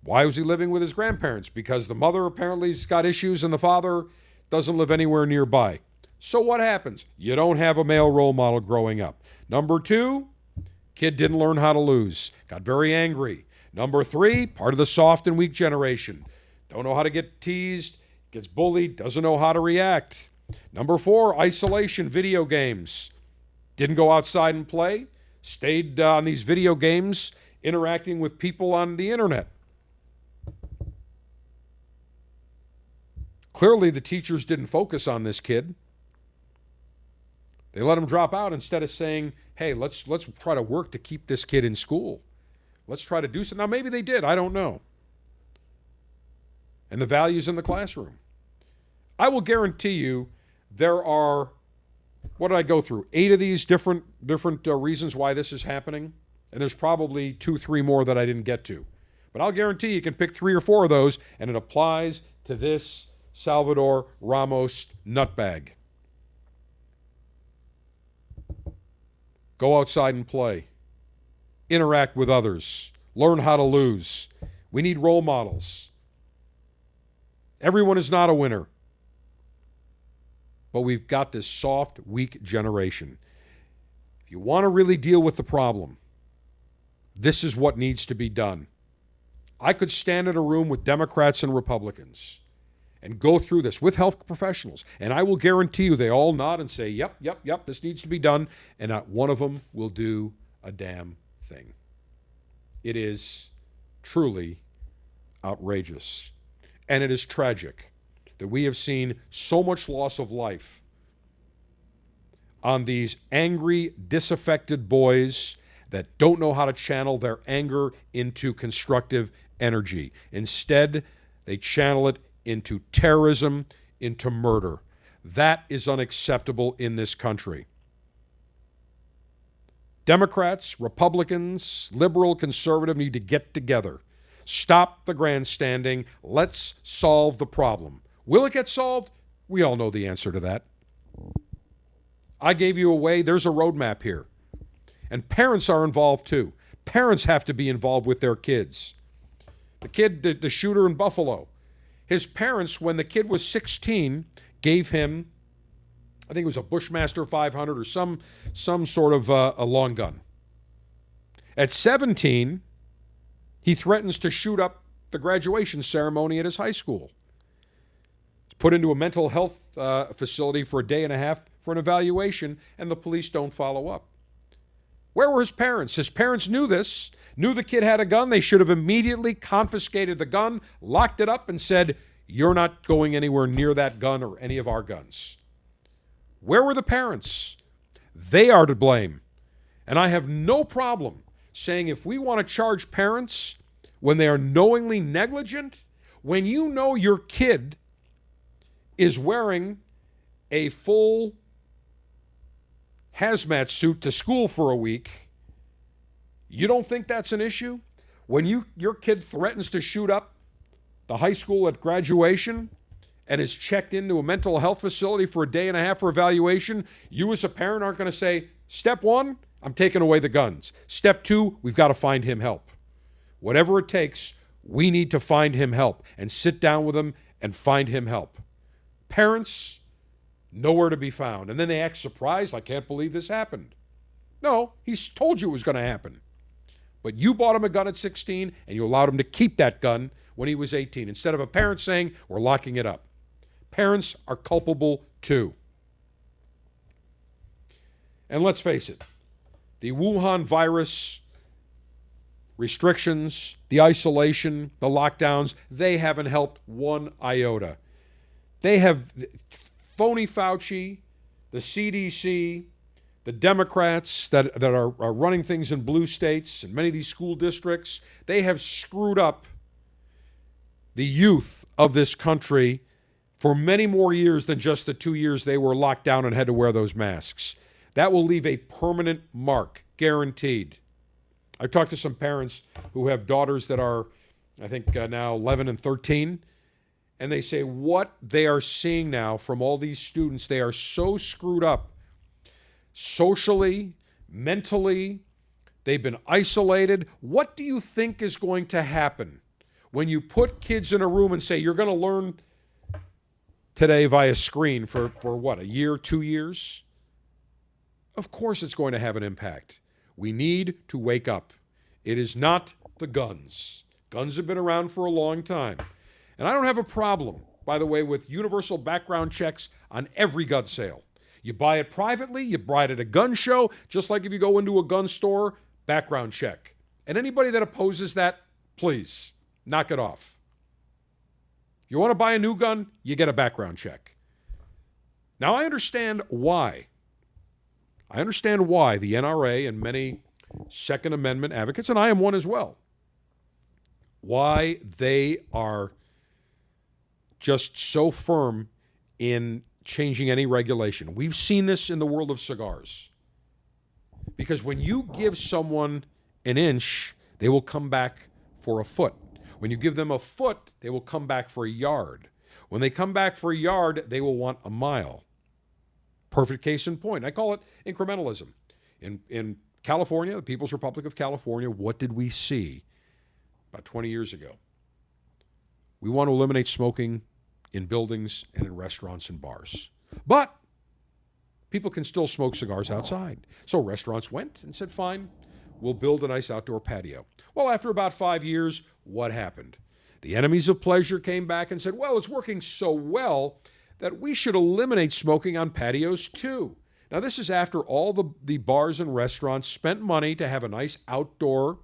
Why was he living with his grandparents? Because the mother apparently's got issues and the father doesn't live anywhere nearby. So what happens? You don't have a male role model growing up. Number two, kid didn't learn how to lose, got very angry. Number three, part of the soft and weak generation. Don't know how to get teased, gets bullied, doesn't know how to react. Number four, isolation, video games. Didn't go outside and play, stayed uh, on these video games, interacting with people on the internet. Clearly, the teachers didn't focus on this kid. They let him drop out instead of saying, "Hey, let's let's try to work to keep this kid in school. Let's try to do something." Now, maybe they did. I don't know and the values in the classroom. I will guarantee you there are what did I go through? Eight of these different different uh, reasons why this is happening, and there's probably two, three more that I didn't get to. But I'll guarantee you can pick three or four of those, and it applies to this Salvador Ramos nutbag. Go outside and play. Interact with others. Learn how to lose. We need role models. Everyone is not a winner. But we've got this soft, weak generation. If you want to really deal with the problem. This is what needs to be done. I could stand in a room with Democrats and Republicans and go through this with health professionals, and I will guarantee you they all nod and say, Yep, yep, yep, this needs to be done, and not one of them will do a damn thing. It is truly outrageous. And it is tragic that we have seen so much loss of life on these angry, disaffected boys that don't know how to channel their anger into constructive energy. Instead, they channel it into terrorism, into murder. That is unacceptable in this country. Democrats, Republicans, liberal, conservative need to get together. Stop the grandstanding. Let's solve the problem. Will it get solved? We all know the answer to that. I gave you a way. There's a roadmap here. And parents are involved too. Parents have to be involved with their kids. The kid, the, the shooter in Buffalo, his parents, when the kid was 16, gave him, I think it was a Bushmaster 500 or some, some sort of uh, a long gun. At 17, he threatens to shoot up the graduation ceremony at his high school. He's put into a mental health uh, facility for a day and a half for an evaluation, and the police don't follow up. Where were his parents? His parents knew this, knew the kid had a gun. They should have immediately confiscated the gun, locked it up, and said, You're not going anywhere near that gun or any of our guns. Where were the parents? They are to blame. And I have no problem saying if we want to charge parents when they are knowingly negligent, when you know your kid is wearing a full hazmat suit to school for a week, you don't think that's an issue? When you your kid threatens to shoot up the high school at graduation and is checked into a mental health facility for a day and a half for evaluation, you as a parent aren't going to say, "Step 1, I'm taking away the guns. Step 2, we've got to find him help." Whatever it takes, we need to find him help and sit down with him and find him help. Parents, nowhere to be found. And then they act surprised, I can't believe this happened. No, he's told you it was going to happen. But you bought him a gun at 16 and you allowed him to keep that gun when he was 18 instead of a parent saying, We're locking it up. Parents are culpable too. And let's face it, the Wuhan virus restrictions, the isolation, the lockdowns, they haven't helped one iota. They have phony Fauci, the CDC, the Democrats that, that are, are running things in blue states and many of these school districts, they have screwed up the youth of this country for many more years than just the two years they were locked down and had to wear those masks. That will leave a permanent mark, guaranteed. I've talked to some parents who have daughters that are, I think, uh, now 11 and 13 and they say what they are seeing now from all these students, they are so screwed up socially, mentally, they've been isolated. What do you think is going to happen when you put kids in a room and say, you're going to learn today via screen for, for what, a year, two years? Of course, it's going to have an impact. We need to wake up. It is not the guns. Guns have been around for a long time. And I don't have a problem, by the way, with universal background checks on every gun sale. You buy it privately, you buy it at a gun show, just like if you go into a gun store, background check. And anybody that opposes that, please knock it off. You want to buy a new gun, you get a background check. Now, I understand why. I understand why the NRA and many Second Amendment advocates, and I am one as well, why they are just so firm in changing any regulation. We've seen this in the world of cigars. Because when you give someone an inch, they will come back for a foot. When you give them a foot, they will come back for a yard. When they come back for a yard, they will want a mile. Perfect case in point. I call it incrementalism. In, in California, the People's Republic of California, what did we see about 20 years ago? We want to eliminate smoking in buildings and in restaurants and bars. But people can still smoke cigars outside. So restaurants went and said, fine, we'll build a nice outdoor patio. Well, after about five years, what happened? The enemies of pleasure came back and said, well, it's working so well that we should eliminate smoking on patios too. Now, this is after all the, the bars and restaurants spent money to have a nice outdoor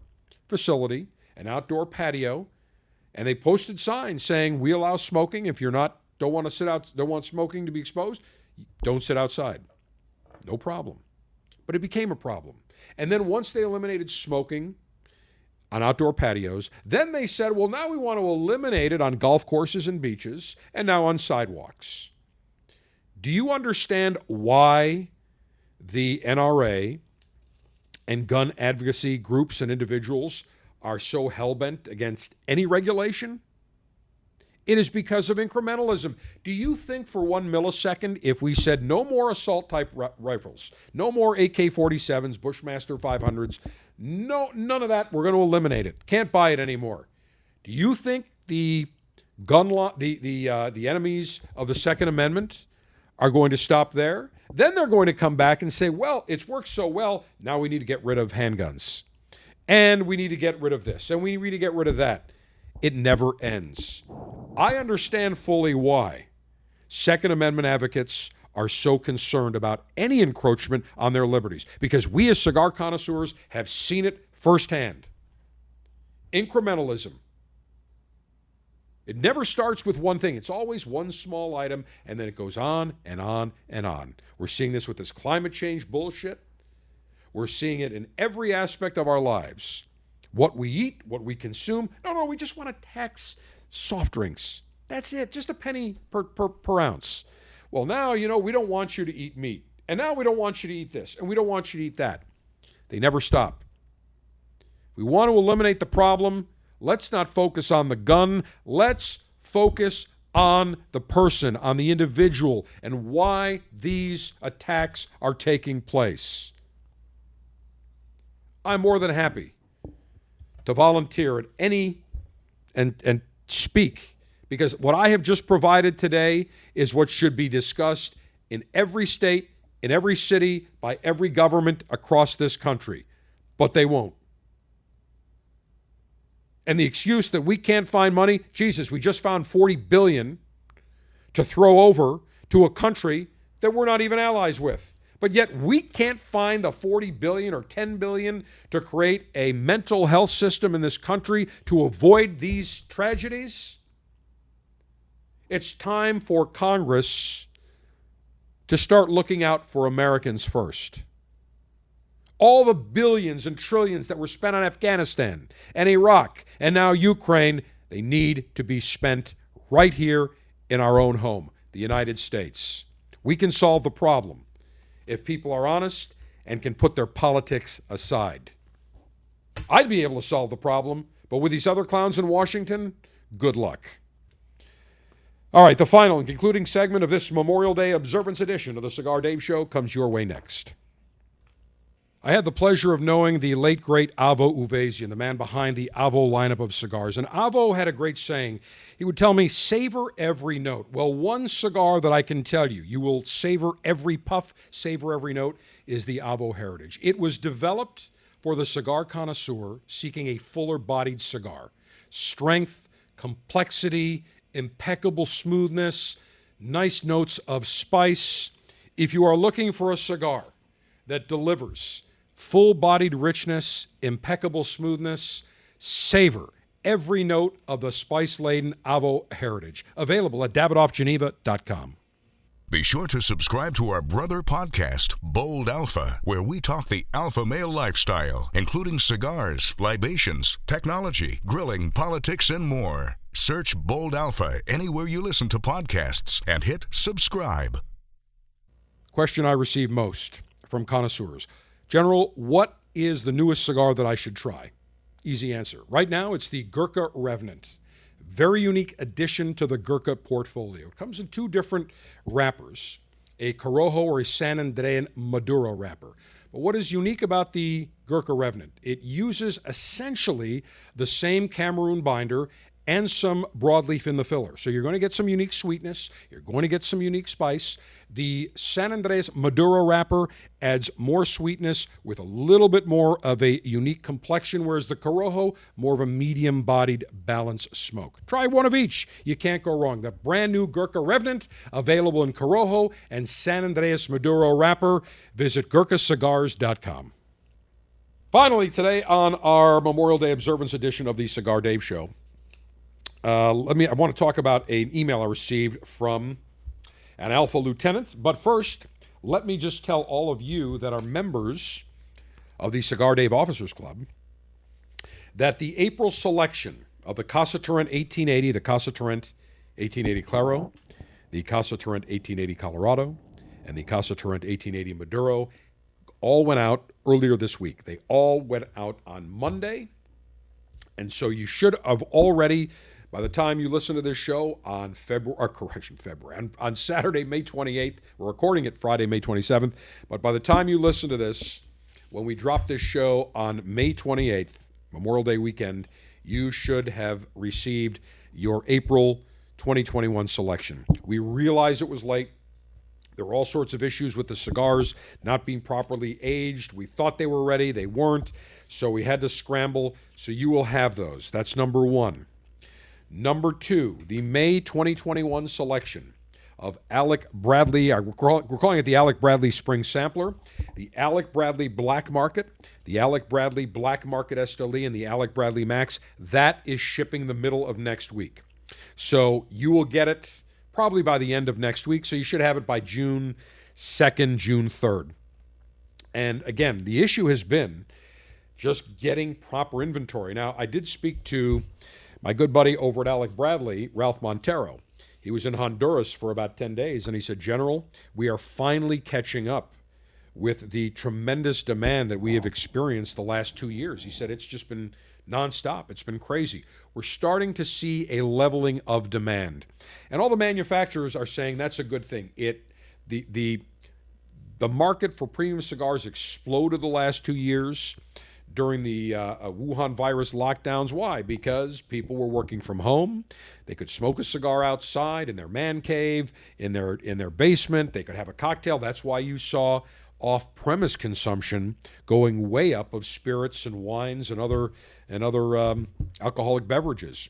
facility, an outdoor patio, and they posted signs saying, we allow smoking. If you're not, don't want to sit out, don't want smoking to be exposed, don't sit outside. No problem. But it became a problem. And then once they eliminated smoking on outdoor patios, then they said, well, now we want to eliminate it on golf courses and beaches and now on sidewalks. Do you understand why the NRA and gun advocacy groups and individuals are so hell bent against any regulation? It is because of incrementalism. Do you think for one millisecond, if we said no more assault type r- rifles, no more AK 47s, Bushmaster 500s, no, none of that, we're going to eliminate it. Can't buy it anymore. Do you think the gun law, the, the, uh, the enemies of the Second Amendment are going to stop there? Then they're going to come back and say, well, it's worked so well, now we need to get rid of handguns. And we need to get rid of this, and we need to get rid of that. It never ends. I understand fully why Second Amendment advocates are so concerned about any encroachment on their liberties because we, as cigar connoisseurs, have seen it firsthand. Incrementalism. It never starts with one thing. It's always one small item, and then it goes on and on and on. We're seeing this with this climate change bullshit. We're seeing it in every aspect of our lives what we eat, what we consume. No, no, we just want to tax soft drinks. That's it, just a penny per, per, per ounce. Well, now, you know, we don't want you to eat meat. And now we don't want you to eat this. And we don't want you to eat that. They never stop. We want to eliminate the problem. Let's not focus on the gun. Let's focus on the person, on the individual, and why these attacks are taking place. I'm more than happy to volunteer at any and and speak because what I have just provided today is what should be discussed in every state, in every city, by every government across this country. But they won't. And the excuse that we can't find money, Jesus, we just found 40 billion to throw over to a country that we're not even allies with. But yet we can't find the 40 billion or 10 billion to create a mental health system in this country to avoid these tragedies. It's time for Congress to start looking out for Americans first. All the billions and trillions that were spent on Afghanistan and Iraq and now Ukraine, they need to be spent right here in our own home, the United States. We can solve the problem if people are honest and can put their politics aside. I'd be able to solve the problem, but with these other clowns in Washington, good luck. All right, the final and concluding segment of this Memorial Day observance edition of the Cigar Dave Show comes your way next. I had the pleasure of knowing the late, great Avo Uvezian, the man behind the Avo lineup of cigars. And Avo had a great saying. He would tell me, savor every note. Well, one cigar that I can tell you, you will savor every puff, savor every note, is the Avo Heritage. It was developed for the cigar connoisseur seeking a fuller bodied cigar. Strength, complexity, impeccable smoothness, nice notes of spice. If you are looking for a cigar that delivers full bodied richness, impeccable smoothness, savor every note of the spice laden Avo heritage. Available at davidoffgeneva.com. Be sure to subscribe to our brother podcast, Bold Alpha, where we talk the alpha male lifestyle, including cigars, libations, technology, grilling, politics, and more. Search Bold Alpha anywhere you listen to podcasts and hit subscribe. Question I receive most from connoisseurs General, what is the newest cigar that I should try? Easy answer. Right now, it's the Gurkha Revenant. Very unique addition to the Gurkha portfolio. It comes in two different wrappers a Corojo or a San Andres Maduro wrapper. But what is unique about the Gurkha Revenant? It uses essentially the same Cameroon binder and some broadleaf in the filler. So you're going to get some unique sweetness. You're going to get some unique spice. The San Andres Maduro wrapper adds more sweetness with a little bit more of a unique complexion, whereas the Corojo, more of a medium bodied, balanced smoke. Try one of each. You can't go wrong. The brand new Gurkha Revenant, available in Corojo and San Andres Maduro wrapper. Visit GurkhaCigars.com. Finally, today on our Memorial Day observance edition of the Cigar Dave Show, uh, let me. I want to talk about an email I received from an Alpha Lieutenant. But first, let me just tell all of you that are members of the Cigar Dave Officers Club that the April selection of the Casa Turrent 1880, the Casa Turrent 1880 Claro, the Casa Turrent 1880 Colorado, and the Casa Turrent 1880 Maduro all went out earlier this week. They all went out on Monday. And so you should have already, by the time you listen to this show on February, or correction, February, on, on Saturday, May 28th, we're recording it Friday, May 27th. But by the time you listen to this, when we drop this show on May 28th, Memorial Day weekend, you should have received your April 2021 selection. We realize it was late. There were all sorts of issues with the cigars not being properly aged. We thought they were ready, they weren't. So we had to scramble. So you will have those. That's number one. Number two, the May 2021 selection of Alec Bradley. uh, We're calling it the Alec Bradley Spring Sampler, the Alec Bradley Black Market, the Alec Bradley Black Market Esteli, and the Alec Bradley Max. That is shipping the middle of next week. So you will get it probably by the end of next week. So you should have it by June 2nd, June 3rd. And again, the issue has been just getting proper inventory. Now, I did speak to my good buddy over at Alec Bradley, Ralph Montero. He was in Honduras for about 10 days, and he said, General, we are finally catching up with the tremendous demand that we have experienced the last two years. He said it's just been nonstop. It's been crazy. We're starting to see a leveling of demand. And all the manufacturers are saying that's a good thing. It the the the market for premium cigars exploded the last two years during the uh, uh, Wuhan virus lockdowns. Why? Because people were working from home. They could smoke a cigar outside in their man cave, in their in their basement. They could have a cocktail. That's why you saw off-premise consumption going way up of spirits and wines and other and other um, alcoholic beverages.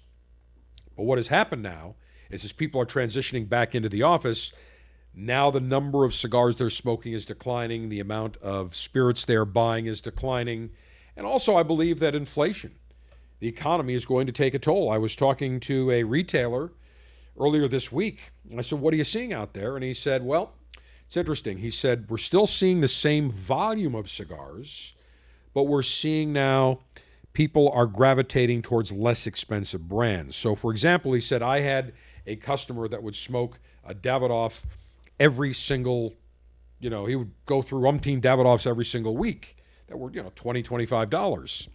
But what has happened now is as people are transitioning back into the office, now the number of cigars they're smoking is declining, the amount of spirits they're buying is declining, and also I believe that inflation, the economy is going to take a toll. I was talking to a retailer earlier this week. and I said, "What are you seeing out there?" And he said, "Well, it's interesting." He said, "We're still seeing the same volume of cigars, but we're seeing now people are gravitating towards less expensive brands. So, for example, he said, I had a customer that would smoke a Davidoff every single, you know, he would go through umpteen Davidoffs every single week that were, you know, $20, $25.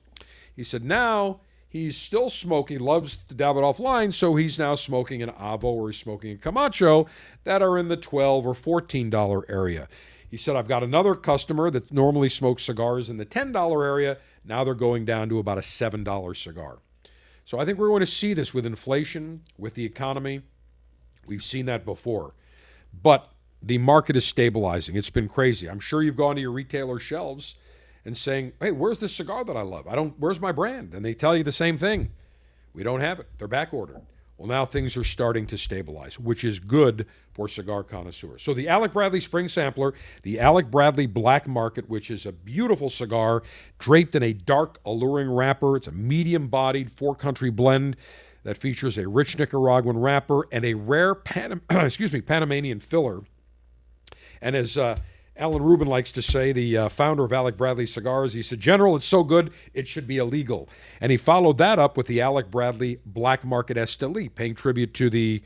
He said, now he's still smoking, loves the Davidoff line, so he's now smoking an Avo or he's smoking a Camacho that are in the 12 or $14 area. He said, I've got another customer that normally smokes cigars in the $10 area. Now they're going down to about a $7 cigar. So I think we're going to see this with inflation, with the economy. We've seen that before. But the market is stabilizing. It's been crazy. I'm sure you've gone to your retailer shelves and saying, "Hey, where's this cigar that I love? I don't where's my brand?" And they tell you the same thing. We don't have it. They're back ordered. Well, now things are starting to stabilize, which is good for cigar connoisseurs. So, the Alec Bradley Spring Sampler, the Alec Bradley Black Market, which is a beautiful cigar draped in a dark, alluring wrapper. It's a medium bodied four country blend that features a rich Nicaraguan wrapper and a rare Panam- excuse me, Panamanian filler. And as uh, Alan Rubin likes to say, the uh, founder of Alec Bradley Cigars, he said, General, it's so good, it should be illegal. And he followed that up with the Alec Bradley Black Market Esteli, paying tribute to the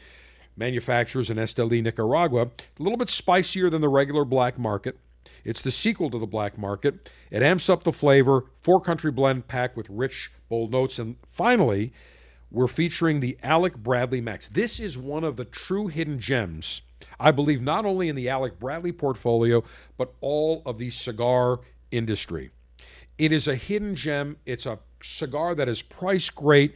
manufacturers in Esteli, Nicaragua. A little bit spicier than the regular Black Market. It's the sequel to the Black Market. It amps up the flavor, four country blend packed with rich, bold notes. And finally, we're featuring the Alec Bradley Max. This is one of the true hidden gems, I believe, not only in the Alec Bradley portfolio, but all of the cigar industry. It is a hidden gem. It's a cigar that is priced great.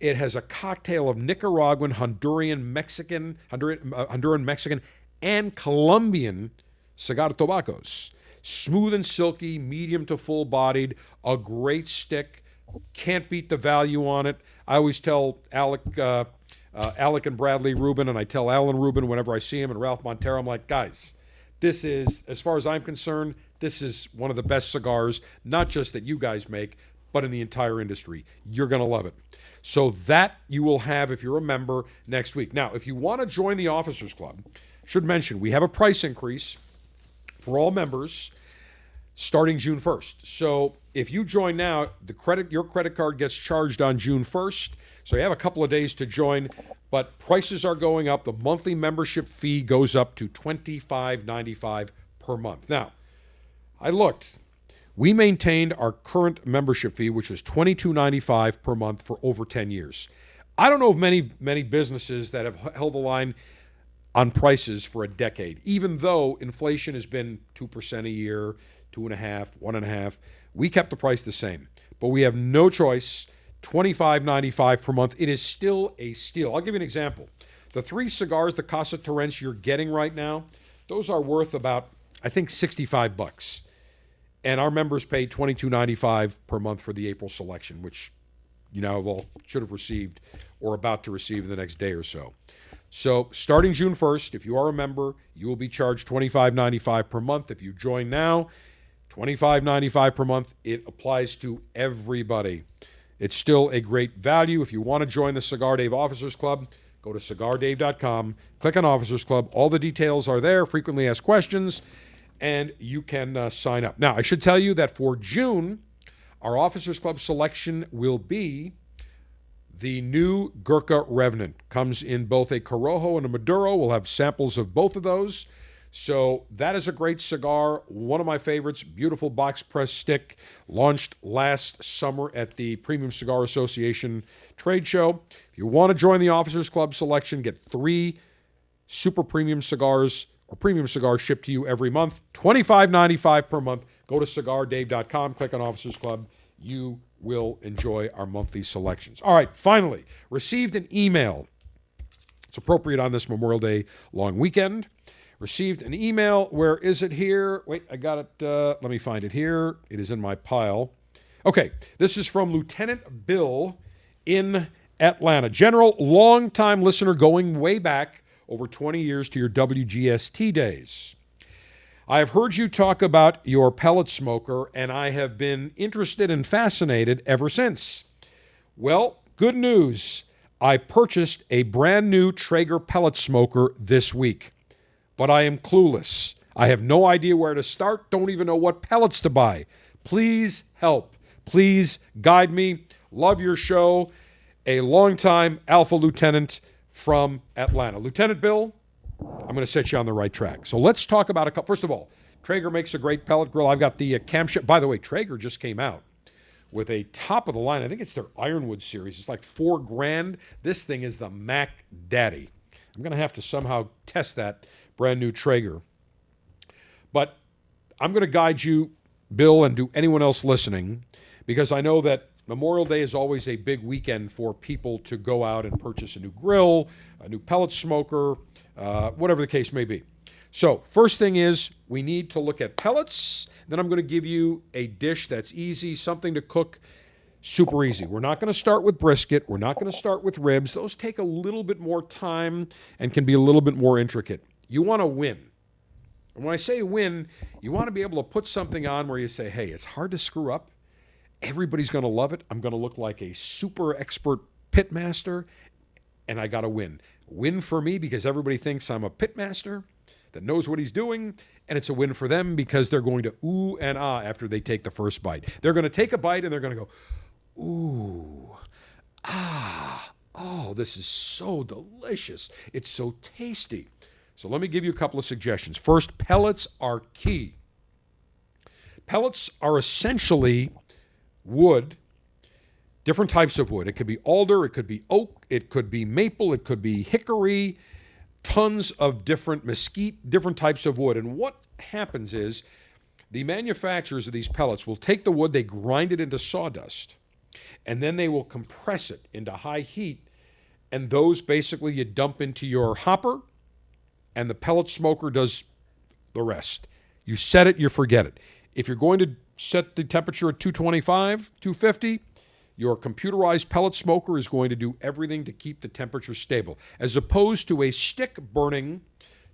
It has a cocktail of Nicaraguan, Honduran, Mexican, Honduran, uh, Honduran Mexican, and Colombian cigar tobaccos. Smooth and silky, medium to full bodied, a great stick. Can't beat the value on it. I always tell Alec, uh, uh, Alec and Bradley Rubin, and I tell Alan Rubin whenever I see him and Ralph Montero, I'm like, guys, this is, as far as I'm concerned, this is one of the best cigars, not just that you guys make, but in the entire industry. You're going to love it. So that you will have if you're a member next week. Now, if you want to join the Officers Club, should mention we have a price increase for all members starting June 1st. So if you join now, the credit your credit card gets charged on June 1st. So you have a couple of days to join, but prices are going up. The monthly membership fee goes up to $25.95 per month. Now, I looked. We maintained our current membership fee, which was $22.95 per month for over 10 years. I don't know of many many businesses that have held the line on prices for a decade, even though inflation has been two percent a year, two and a half, one and a half. We kept the price the same, but we have no choice. Twenty-five ninety-five per month. It is still a steal. I'll give you an example. The three cigars, the Casa Turrents you're getting right now, those are worth about, I think, sixty-five bucks, and our members pay twenty-two ninety-five per month for the April selection, which you now all should have received or about to receive in the next day or so. So, starting June 1st, if you are a member, you will be charged $25.95 per month. If you join now, $25.95 per month. It applies to everybody. It's still a great value. If you want to join the Cigar Dave Officers Club, go to cigardave.com, click on Officers Club. All the details are there, frequently asked questions, and you can uh, sign up. Now, I should tell you that for June, our Officers Club selection will be the new Gurkha Revenant. Comes in both a Corojo and a Maduro. We'll have samples of both of those. So that is a great cigar, one of my favorites. Beautiful box press stick, launched last summer at the Premium Cigar Association trade show. If you want to join the Officers Club selection, get three super premium cigars or premium cigars shipped to you every month. $25.95 per month. Go to cigardave.com, click on Officers Club. You will enjoy our monthly selections. All right, finally, received an email. It's appropriate on this Memorial Day long weekend. Received an email. Where is it here? Wait, I got it. Uh, let me find it here. It is in my pile. Okay, this is from Lieutenant Bill in Atlanta. General, longtime listener going way back over 20 years to your WGST days. I have heard you talk about your pellet smoker, and I have been interested and fascinated ever since. Well, good news. I purchased a brand new Traeger pellet smoker this week, but I am clueless. I have no idea where to start, don't even know what pellets to buy. Please help. Please guide me. Love your show. A longtime Alpha Lieutenant from Atlanta. Lieutenant Bill, I'm going to set you on the right track. So let's talk about a couple. First of all, Traeger makes a great pellet grill. I've got the uh, Camp Chef. By the way, Traeger just came out with a top of the line. I think it's their Ironwood series. It's like four grand. This thing is the Mac Daddy. I'm going to have to somehow test that brand new Traeger. But I'm going to guide you, Bill, and do anyone else listening, because I know that Memorial Day is always a big weekend for people to go out and purchase a new grill, a new pellet smoker, uh, whatever the case may be. So, first thing is we need to look at pellets. Then I'm going to give you a dish that's easy, something to cook super easy. We're not going to start with brisket. We're not going to start with ribs. Those take a little bit more time and can be a little bit more intricate. You want to win. And when I say win, you want to be able to put something on where you say, hey, it's hard to screw up. Everybody's going to love it. I'm going to look like a super expert pitmaster, and I got to win. Win for me because everybody thinks I'm a pitmaster that knows what he's doing, and it's a win for them because they're going to ooh and ah after they take the first bite. They're going to take a bite and they're going to go, ooh, ah, oh, this is so delicious. It's so tasty. So let me give you a couple of suggestions. First, pellets are key. Pellets are essentially wood, different types of wood. It could be alder, it could be oak, it could be maple, it could be hickory, tons of different mesquite, different types of wood. And what happens is the manufacturers of these pellets will take the wood, they grind it into sawdust. and then they will compress it into high heat. And those basically you dump into your hopper, and the pellet smoker does the rest. You set it, you forget it. If you're going to set the temperature at 225, 250, your computerized pellet smoker is going to do everything to keep the temperature stable, as opposed to a stick burning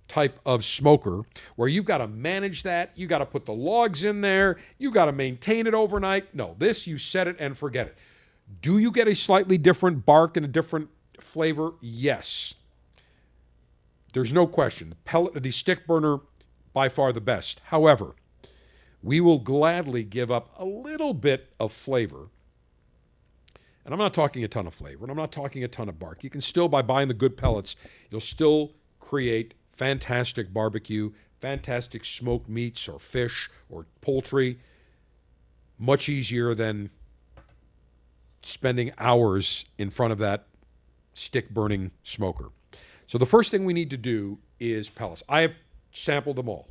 type of smoker where you've got to manage that, you got to put the logs in there, you got to maintain it overnight. No, this you set it and forget it. Do you get a slightly different bark and a different flavor? Yes. There's no question. The pellet the stick burner by far the best. However, we will gladly give up a little bit of flavor. And I'm not talking a ton of flavor, and I'm not talking a ton of bark. You can still, by buying the good pellets, you'll still create fantastic barbecue, fantastic smoked meats or fish or poultry. Much easier than spending hours in front of that stick burning smoker. So the first thing we need to do is pellets. I have sampled them all.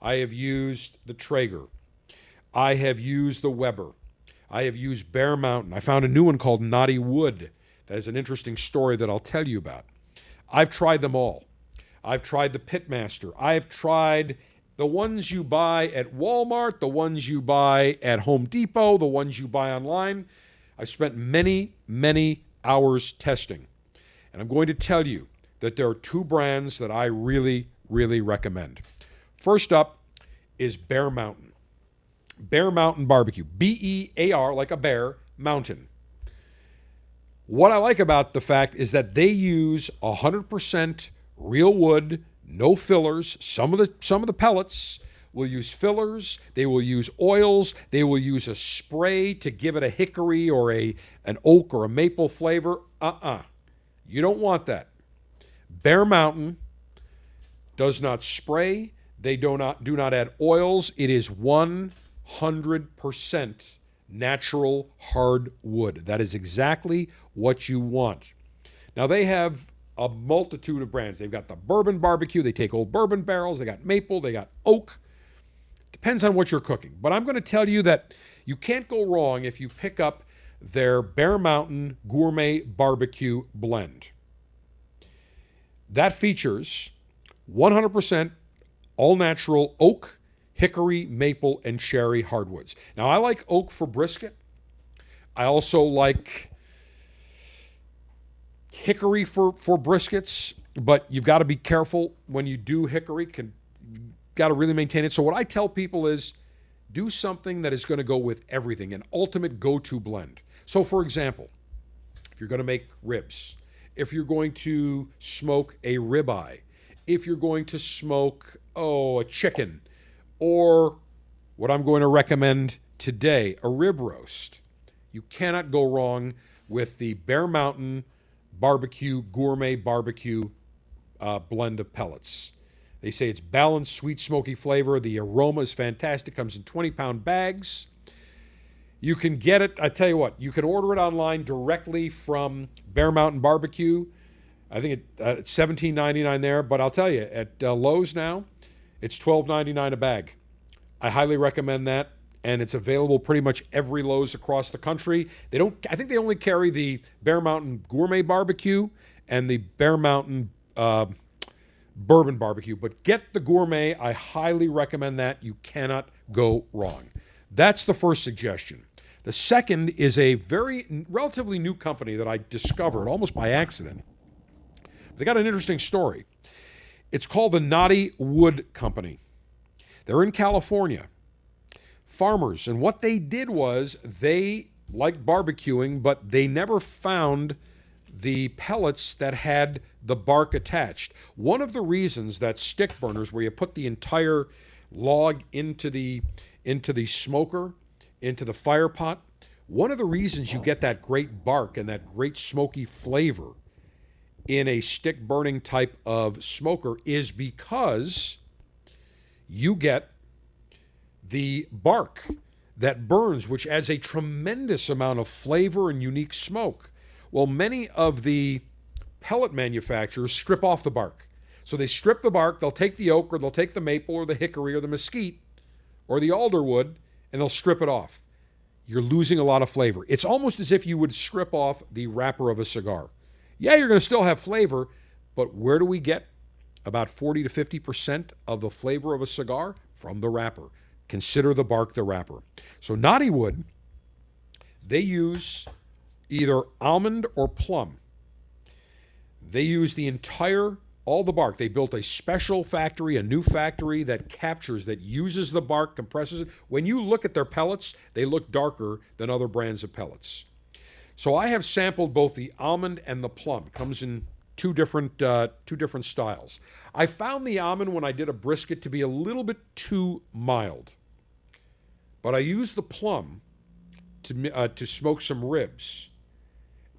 I have used the Traeger. I have used the Weber. I have used Bear Mountain. I found a new one called Knotty Wood. That is an interesting story that I'll tell you about. I've tried them all. I've tried the Pitmaster. I've tried the ones you buy at Walmart, the ones you buy at Home Depot, the ones you buy online. I've spent many, many hours testing. And I'm going to tell you that there are two brands that I really, really recommend. First up is Bear Mountain. Bear Mountain Barbecue. B E A R, like a bear, mountain. What I like about the fact is that they use 100% real wood, no fillers. Some of the some of the pellets will use fillers, they will use oils, they will use a spray to give it a hickory or a an oak or a maple flavor. Uh-uh. You don't want that. Bear Mountain does not spray, they do not do not add oils. It is 100% natural hardwood. That is exactly what you want. Now they have a multitude of brands. They've got the bourbon barbecue, they take old bourbon barrels, they got maple, they got oak. Depends on what you're cooking. But I'm going to tell you that you can't go wrong if you pick up their Bear Mountain Gourmet Barbecue Blend. That features 100% all natural oak, hickory, maple, and cherry hardwoods. Now, I like oak for brisket. I also like hickory for, for briskets, but you've got to be careful when you do hickory. Can got to really maintain it. So what I tell people is do something that is going to go with everything, an ultimate go-to blend. So for example, if you're going to make ribs, if you're going to smoke a ribeye, if you're going to smoke oh a chicken, or what I'm going to recommend today, a rib roast. You cannot go wrong with the Bear Mountain Barbecue Gourmet Barbecue uh, blend of pellets. They say it's balanced, sweet, smoky flavor. The aroma is fantastic. Comes in 20 pound bags. You can get it. I tell you what, you can order it online directly from Bear Mountain Barbecue. I think it, uh, it's $17.99 there, but I'll tell you, at uh, Lowe's now, it's $12.99 a bag. I highly recommend that, and it's available pretty much every Lowe's across the country. They don't. I think they only carry the Bear Mountain Gourmet Barbecue and the Bear Mountain uh, Bourbon Barbecue, but get the Gourmet. I highly recommend that. You cannot go wrong. That's the first suggestion. The second is a very relatively new company that I discovered almost by accident. They got an interesting story. It's called the Knotty Wood Company. They're in California. Farmers. And what they did was they liked barbecuing, but they never found the pellets that had the bark attached. One of the reasons that stick burners, where you put the entire log into the into the smoker, into the fire pot, one of the reasons you get that great bark and that great smoky flavor in a stick burning type of smoker is because you get the bark that burns, which adds a tremendous amount of flavor and unique smoke. Well, many of the pellet manufacturers strip off the bark. So they strip the bark, they'll take the oak or they'll take the maple or the hickory or the mesquite or the alderwood and they'll strip it off. you're losing a lot of flavor. It's almost as if you would strip off the wrapper of a cigar. Yeah, you're going to still have flavor, but where do we get about 40 to 50% of the flavor of a cigar? From the wrapper. Consider the bark the wrapper. So, Knotty Wood, they use either almond or plum. They use the entire, all the bark. They built a special factory, a new factory that captures, that uses the bark, compresses it. When you look at their pellets, they look darker than other brands of pellets. So I have sampled both the almond and the plum. It comes in two different uh, two different styles. I found the almond when I did a brisket to be a little bit too mild, but I used the plum to uh, to smoke some ribs,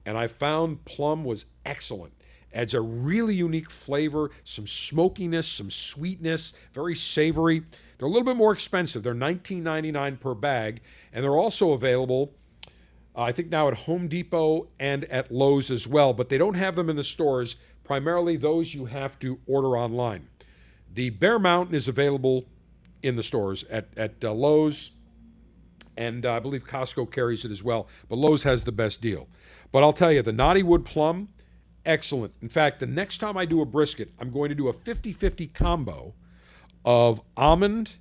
and I found plum was excellent. Adds a really unique flavor, some smokiness, some sweetness, very savory. They're a little bit more expensive. They're $19.99 per bag, and they're also available uh, I think now at Home Depot and at Lowe's as well, but they don't have them in the stores. Primarily, those you have to order online. The Bear Mountain is available in the stores at, at uh, Lowe's, and uh, I believe Costco carries it as well, but Lowe's has the best deal. But I'll tell you, the Knotty Wood Plum, excellent. In fact, the next time I do a brisket, I'm going to do a 50 50 combo of almond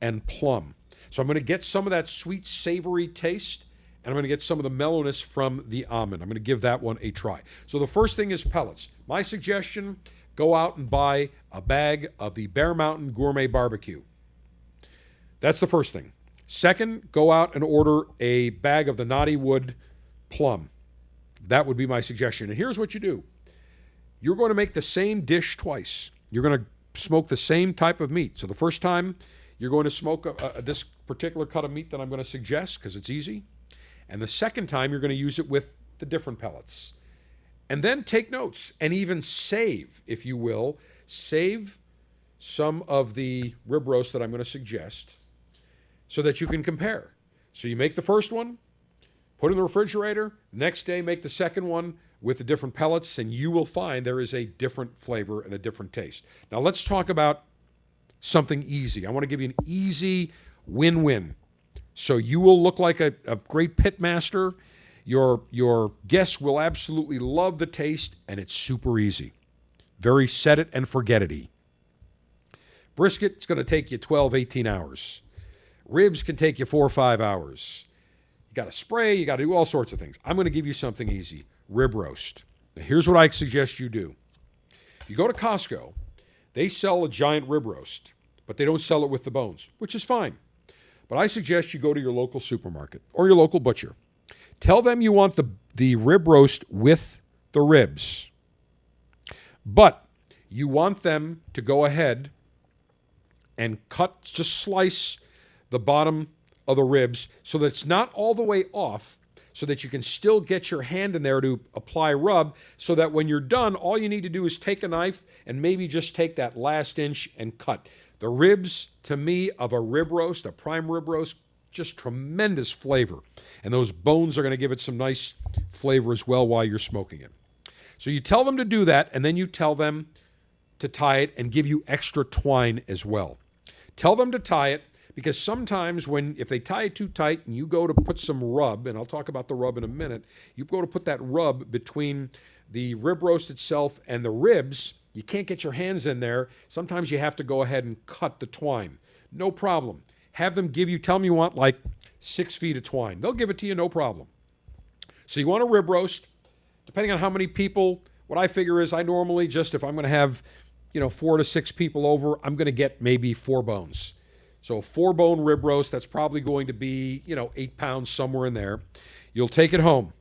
and plum. So I'm going to get some of that sweet, savory taste and I'm going to get some of the mellowness from the almond. I'm going to give that one a try. So the first thing is pellets. My suggestion go out and buy a bag of the Bear Mountain Gourmet Barbecue. That's the first thing. Second, go out and order a bag of the Knotty Wood Plum. That would be my suggestion. And here's what you do you're going to make the same dish twice. You're going to smoke the same type of meat. So the first time, you're going to smoke a, a, this particular cut of meat that I'm going to suggest because it's easy. And the second time, you're going to use it with the different pellets. And then take notes and even save, if you will, save some of the rib roast that I'm going to suggest so that you can compare. So you make the first one, put in the refrigerator, next day make the second one with the different pellets, and you will find there is a different flavor and a different taste. Now let's talk about something easy. I want to give you an easy win win so you will look like a, a great pit master. Your, your guests will absolutely love the taste, and it's super easy. Very set it and forget it Brisket, it's going to take you 12, 18 hours. Ribs can take you four or five hours. Got to spray, you got to do all sorts of things. I'm going to give you something easy rib roast. Now, here's what I suggest you do. If you go to Costco, they sell a giant rib roast, but they don't sell it with the bones, which is fine. But I suggest you go to your local supermarket or your local butcher. Tell them you want the, the rib roast with the ribs. But you want them to go ahead and cut, just slice the bottom of the ribs so that it's not all the way off, so that you can still get your hand in there to apply rub, so that when you're done, all you need to do is take a knife and maybe just take that last inch and cut. The ribs, to me, of a rib roast, a prime rib roast, just tremendous flavor. And those bones are going to give it some nice flavor as well while you're smoking it. So you tell them to do that, and then you tell them to tie it and give you extra twine as well. Tell them to tie it because sometimes when if they tie it too tight and you go to put some rub, and I'll talk about the rub in a minute, you go to put that rub between the rib roast itself and the ribs, you can't get your hands in there. Sometimes you have to go ahead and cut the twine. No problem. Have them give you, tell them you want like six feet of twine. They'll give it to you, no problem. So you want a rib roast, depending on how many people. What I figure is I normally just, if I'm going to have, you know, four to six people over, I'm going to get maybe four bones. So four bone rib roast, that's probably going to be, you know, eight pounds somewhere in there. You'll take it home.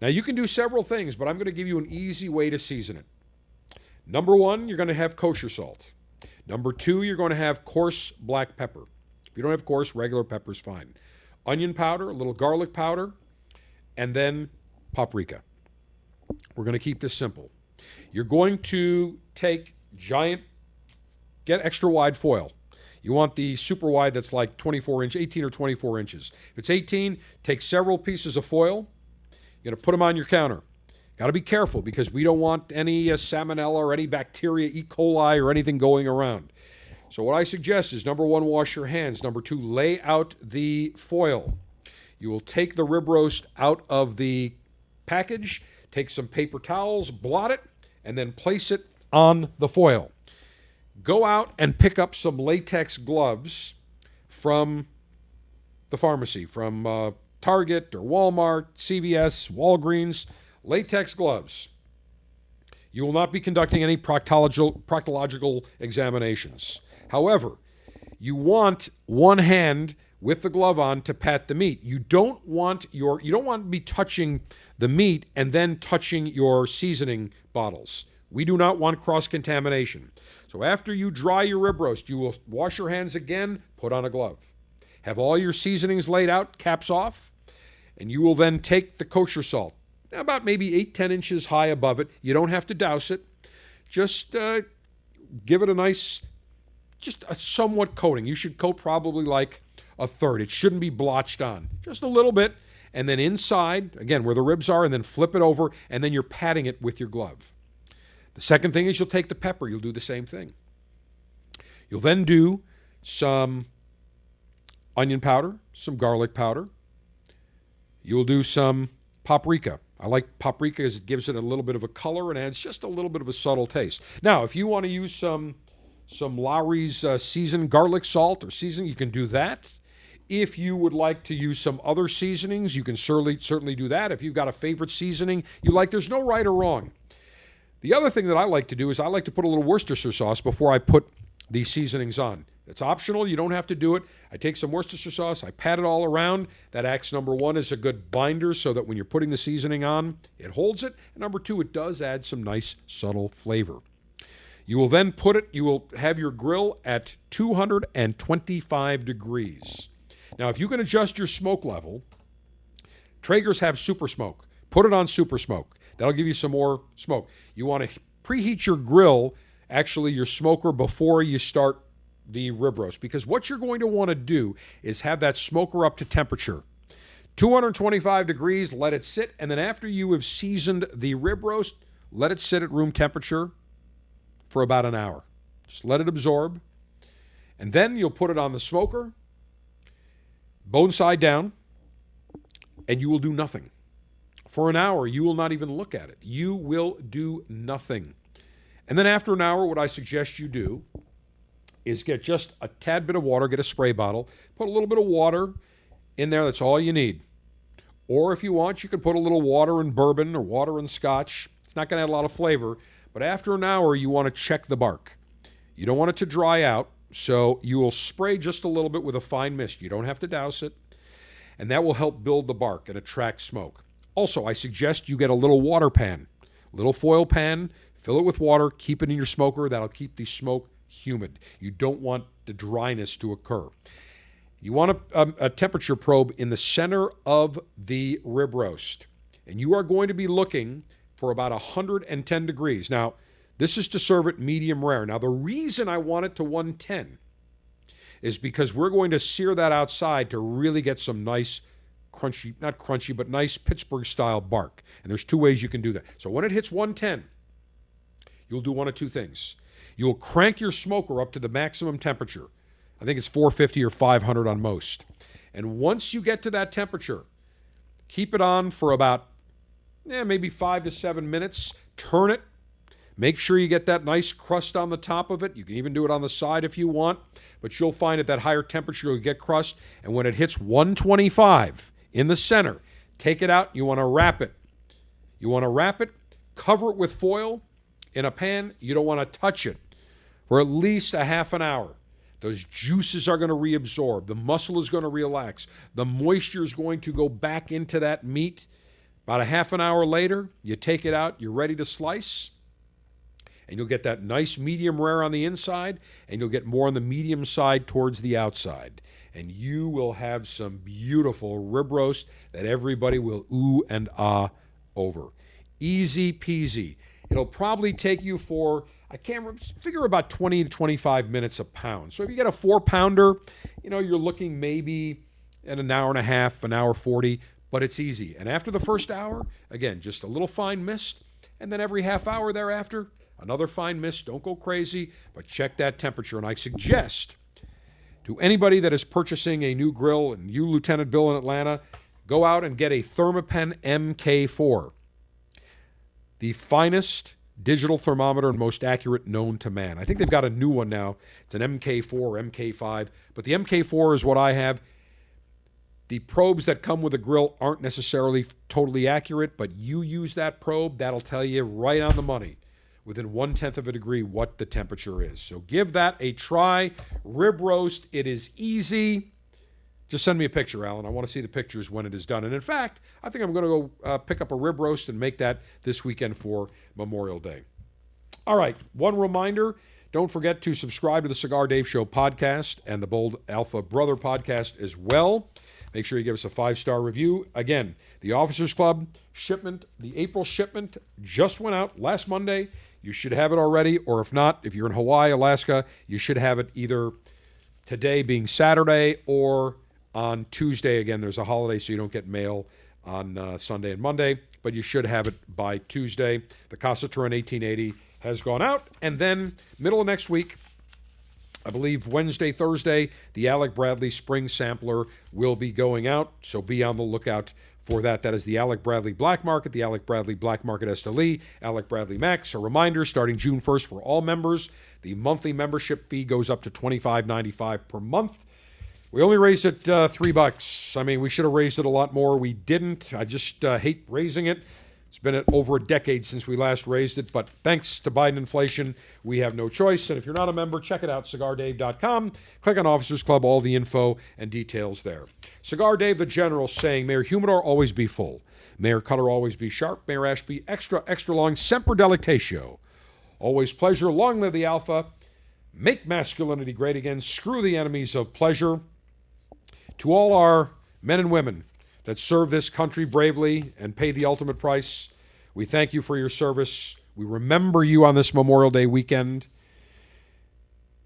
Now you can do several things, but I'm going to give you an easy way to season it. Number one, you're going to have kosher salt. Number two, you're going to have coarse black pepper. If you don't have coarse, regular pepper is fine. Onion powder, a little garlic powder, and then paprika. We're going to keep this simple. You're going to take giant, get extra wide foil. You want the super wide that's like 24 inch, 18 or 24 inches. If it's 18, take several pieces of foil. You're going to put them on your counter. Got to be careful because we don't want any uh, salmonella or any bacteria, E. coli, or anything going around. So, what I suggest is number one, wash your hands. Number two, lay out the foil. You will take the rib roast out of the package, take some paper towels, blot it, and then place it on the foil. Go out and pick up some latex gloves from the pharmacy, from uh, Target or Walmart, CVS, Walgreens, latex gloves. You will not be conducting any proctological, proctological examinations. However, you want one hand with the glove on to pat the meat. You don't want your you don't want to be touching the meat and then touching your seasoning bottles. We do not want cross contamination. So after you dry your rib roast, you will wash your hands again, put on a glove. Have all your seasonings laid out, caps off, and you will then take the kosher salt, about maybe eight, ten inches high above it. You don't have to douse it. Just uh, give it a nice, just a somewhat coating. You should coat probably like a third. It shouldn't be blotched on, just a little bit. And then inside, again, where the ribs are, and then flip it over, and then you're patting it with your glove. The second thing is you'll take the pepper, you'll do the same thing. You'll then do some onion powder, some garlic powder. You'll do some paprika. I like paprika as it gives it a little bit of a color and adds just a little bit of a subtle taste. Now, if you want to use some some Lawry's uh, seasoned garlic salt or seasoning, you can do that. If you would like to use some other seasonings, you can certainly certainly do that. If you've got a favorite seasoning you like, there's no right or wrong. The other thing that I like to do is I like to put a little Worcestershire sauce before I put these seasonings on. It's optional. You don't have to do it. I take some Worcestershire sauce, I pat it all around. That acts, number one, as a good binder so that when you're putting the seasoning on, it holds it. And number two, it does add some nice, subtle flavor. You will then put it, you will have your grill at 225 degrees. Now, if you can adjust your smoke level, Traegers have super smoke. Put it on super smoke. That'll give you some more smoke. You want to preheat your grill, actually, your smoker, before you start the rib roast because what you're going to want to do is have that smoker up to temperature. 225 degrees, let it sit, and then after you have seasoned the rib roast, let it sit at room temperature for about an hour. Just let it absorb. And then you'll put it on the smoker, bone side down, and you will do nothing. For an hour, you will not even look at it. You will do nothing. And then after an hour, what I suggest you do is get just a tad bit of water, get a spray bottle, put a little bit of water in there. That's all you need. Or if you want, you can put a little water and bourbon or water and scotch. It's not going to add a lot of flavor, but after an hour, you want to check the bark. You don't want it to dry out, so you will spray just a little bit with a fine mist. You don't have to douse it, and that will help build the bark and attract smoke. Also, I suggest you get a little water pan, little foil pan, fill it with water, keep it in your smoker. That'll keep the smoke humid. You don't want the dryness to occur. You want a, a, a, temperature probe in the center of the rib roast, and you are going to be looking for about 110 degrees. Now, this is to serve it medium rare. Now, the reason I want it to 110 is because we're going to sear that outside to really get some nice crunchy, not crunchy, but nice Pittsburgh style bark. And there's two ways you can do that. So when it hits 110, you'll do one of two things. You'll crank your smoker up to the maximum temperature. I think it's 450 or 500 on most. And once you get to that temperature, keep it on for about eh, maybe five to seven minutes. Turn it. Make sure you get that nice crust on the top of it. You can even do it on the side if you want, but you'll find at that higher temperature you'll get crust. And when it hits 125 in the center, take it out. You want to wrap it. You want to wrap it, cover it with foil in a pan. You don't want to touch it for at least a half an hour. Those juices are going to reabsorb. The muscle is going to relax. The moisture is going to go back into that meat. About a half an hour later, you take it out, you're ready to slice, and you'll get that nice medium rare on the inside, and you'll get more on the medium side towards the outside. And you will have some beautiful rib roast that everybody will ooh and ah over. Easy peasy. It'll probably take you for I can't figure about 20 to 25 minutes a pound. So if you get a four pounder, you know, you're looking maybe at an hour and a half, an hour 40, but it's easy. And after the first hour, again, just a little fine mist. And then every half hour thereafter, another fine mist. Don't go crazy, but check that temperature. And I suggest to anybody that is purchasing a new grill, and you, Lieutenant Bill in Atlanta, go out and get a Thermapen MK4, the finest digital thermometer and most accurate known to man. I think they've got a new one now. It's an MK4 or MK5, but the MK4 is what I have. The probes that come with the grill aren't necessarily totally accurate, but you use that probe, that'll tell you right on the money, within one tenth of a degree, what the temperature is. So give that a try. Rib roast, it is easy. Just send me a picture, Alan. I want to see the pictures when it is done. And in fact, I think I'm going to go uh, pick up a rib roast and make that this weekend for Memorial Day. All right, one reminder don't forget to subscribe to the Cigar Dave Show podcast and the Bold Alpha Brother podcast as well. Make sure you give us a five star review. Again, the Officers Club shipment, the April shipment just went out last Monday. You should have it already, or if not, if you're in Hawaii, Alaska, you should have it either today being Saturday or on Tuesday. Again, there's a holiday, so you don't get mail on uh, Sunday and Monday, but you should have it by Tuesday. The Casa Turrent 1880 has gone out. And then, middle of next week, I believe Wednesday, Thursday, the Alec Bradley Spring Sampler will be going out. So be on the lookout for that. That is the Alec Bradley Black Market, the Alec Bradley Black Market Esteli, Alec Bradley Max. A reminder starting June 1st for all members, the monthly membership fee goes up to $25.95 per month. We only raised it uh, three bucks. I mean, we should have raised it a lot more. We didn't. I just uh, hate raising it. It's been over a decade since we last raised it, but thanks to Biden inflation, we have no choice. And if you're not a member, check it out, cigardave.com. Click on Officers Club, all the info and details there. Cigar Dave the General saying, Mayor humidor always be full. Mayor cutter always be sharp. Mayor your ash be extra, extra long. Semper Delectatio. Always pleasure. Long live the Alpha. Make masculinity great again. Screw the enemies of pleasure. To all our men and women that serve this country bravely and pay the ultimate price, we thank you for your service. We remember you on this Memorial Day weekend.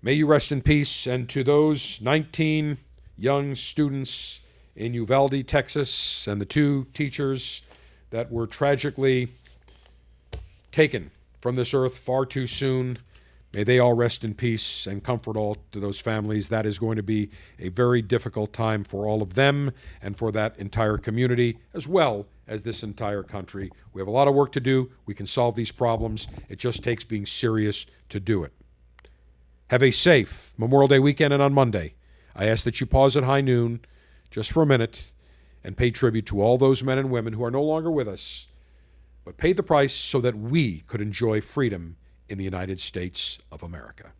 May you rest in peace. And to those 19 young students in Uvalde, Texas, and the two teachers that were tragically taken from this earth far too soon, May they all rest in peace and comfort all to those families. That is going to be a very difficult time for all of them and for that entire community, as well as this entire country. We have a lot of work to do. We can solve these problems. It just takes being serious to do it. Have a safe Memorial Day weekend and on Monday. I ask that you pause at high noon just for a minute and pay tribute to all those men and women who are no longer with us, but paid the price so that we could enjoy freedom in the United States of America.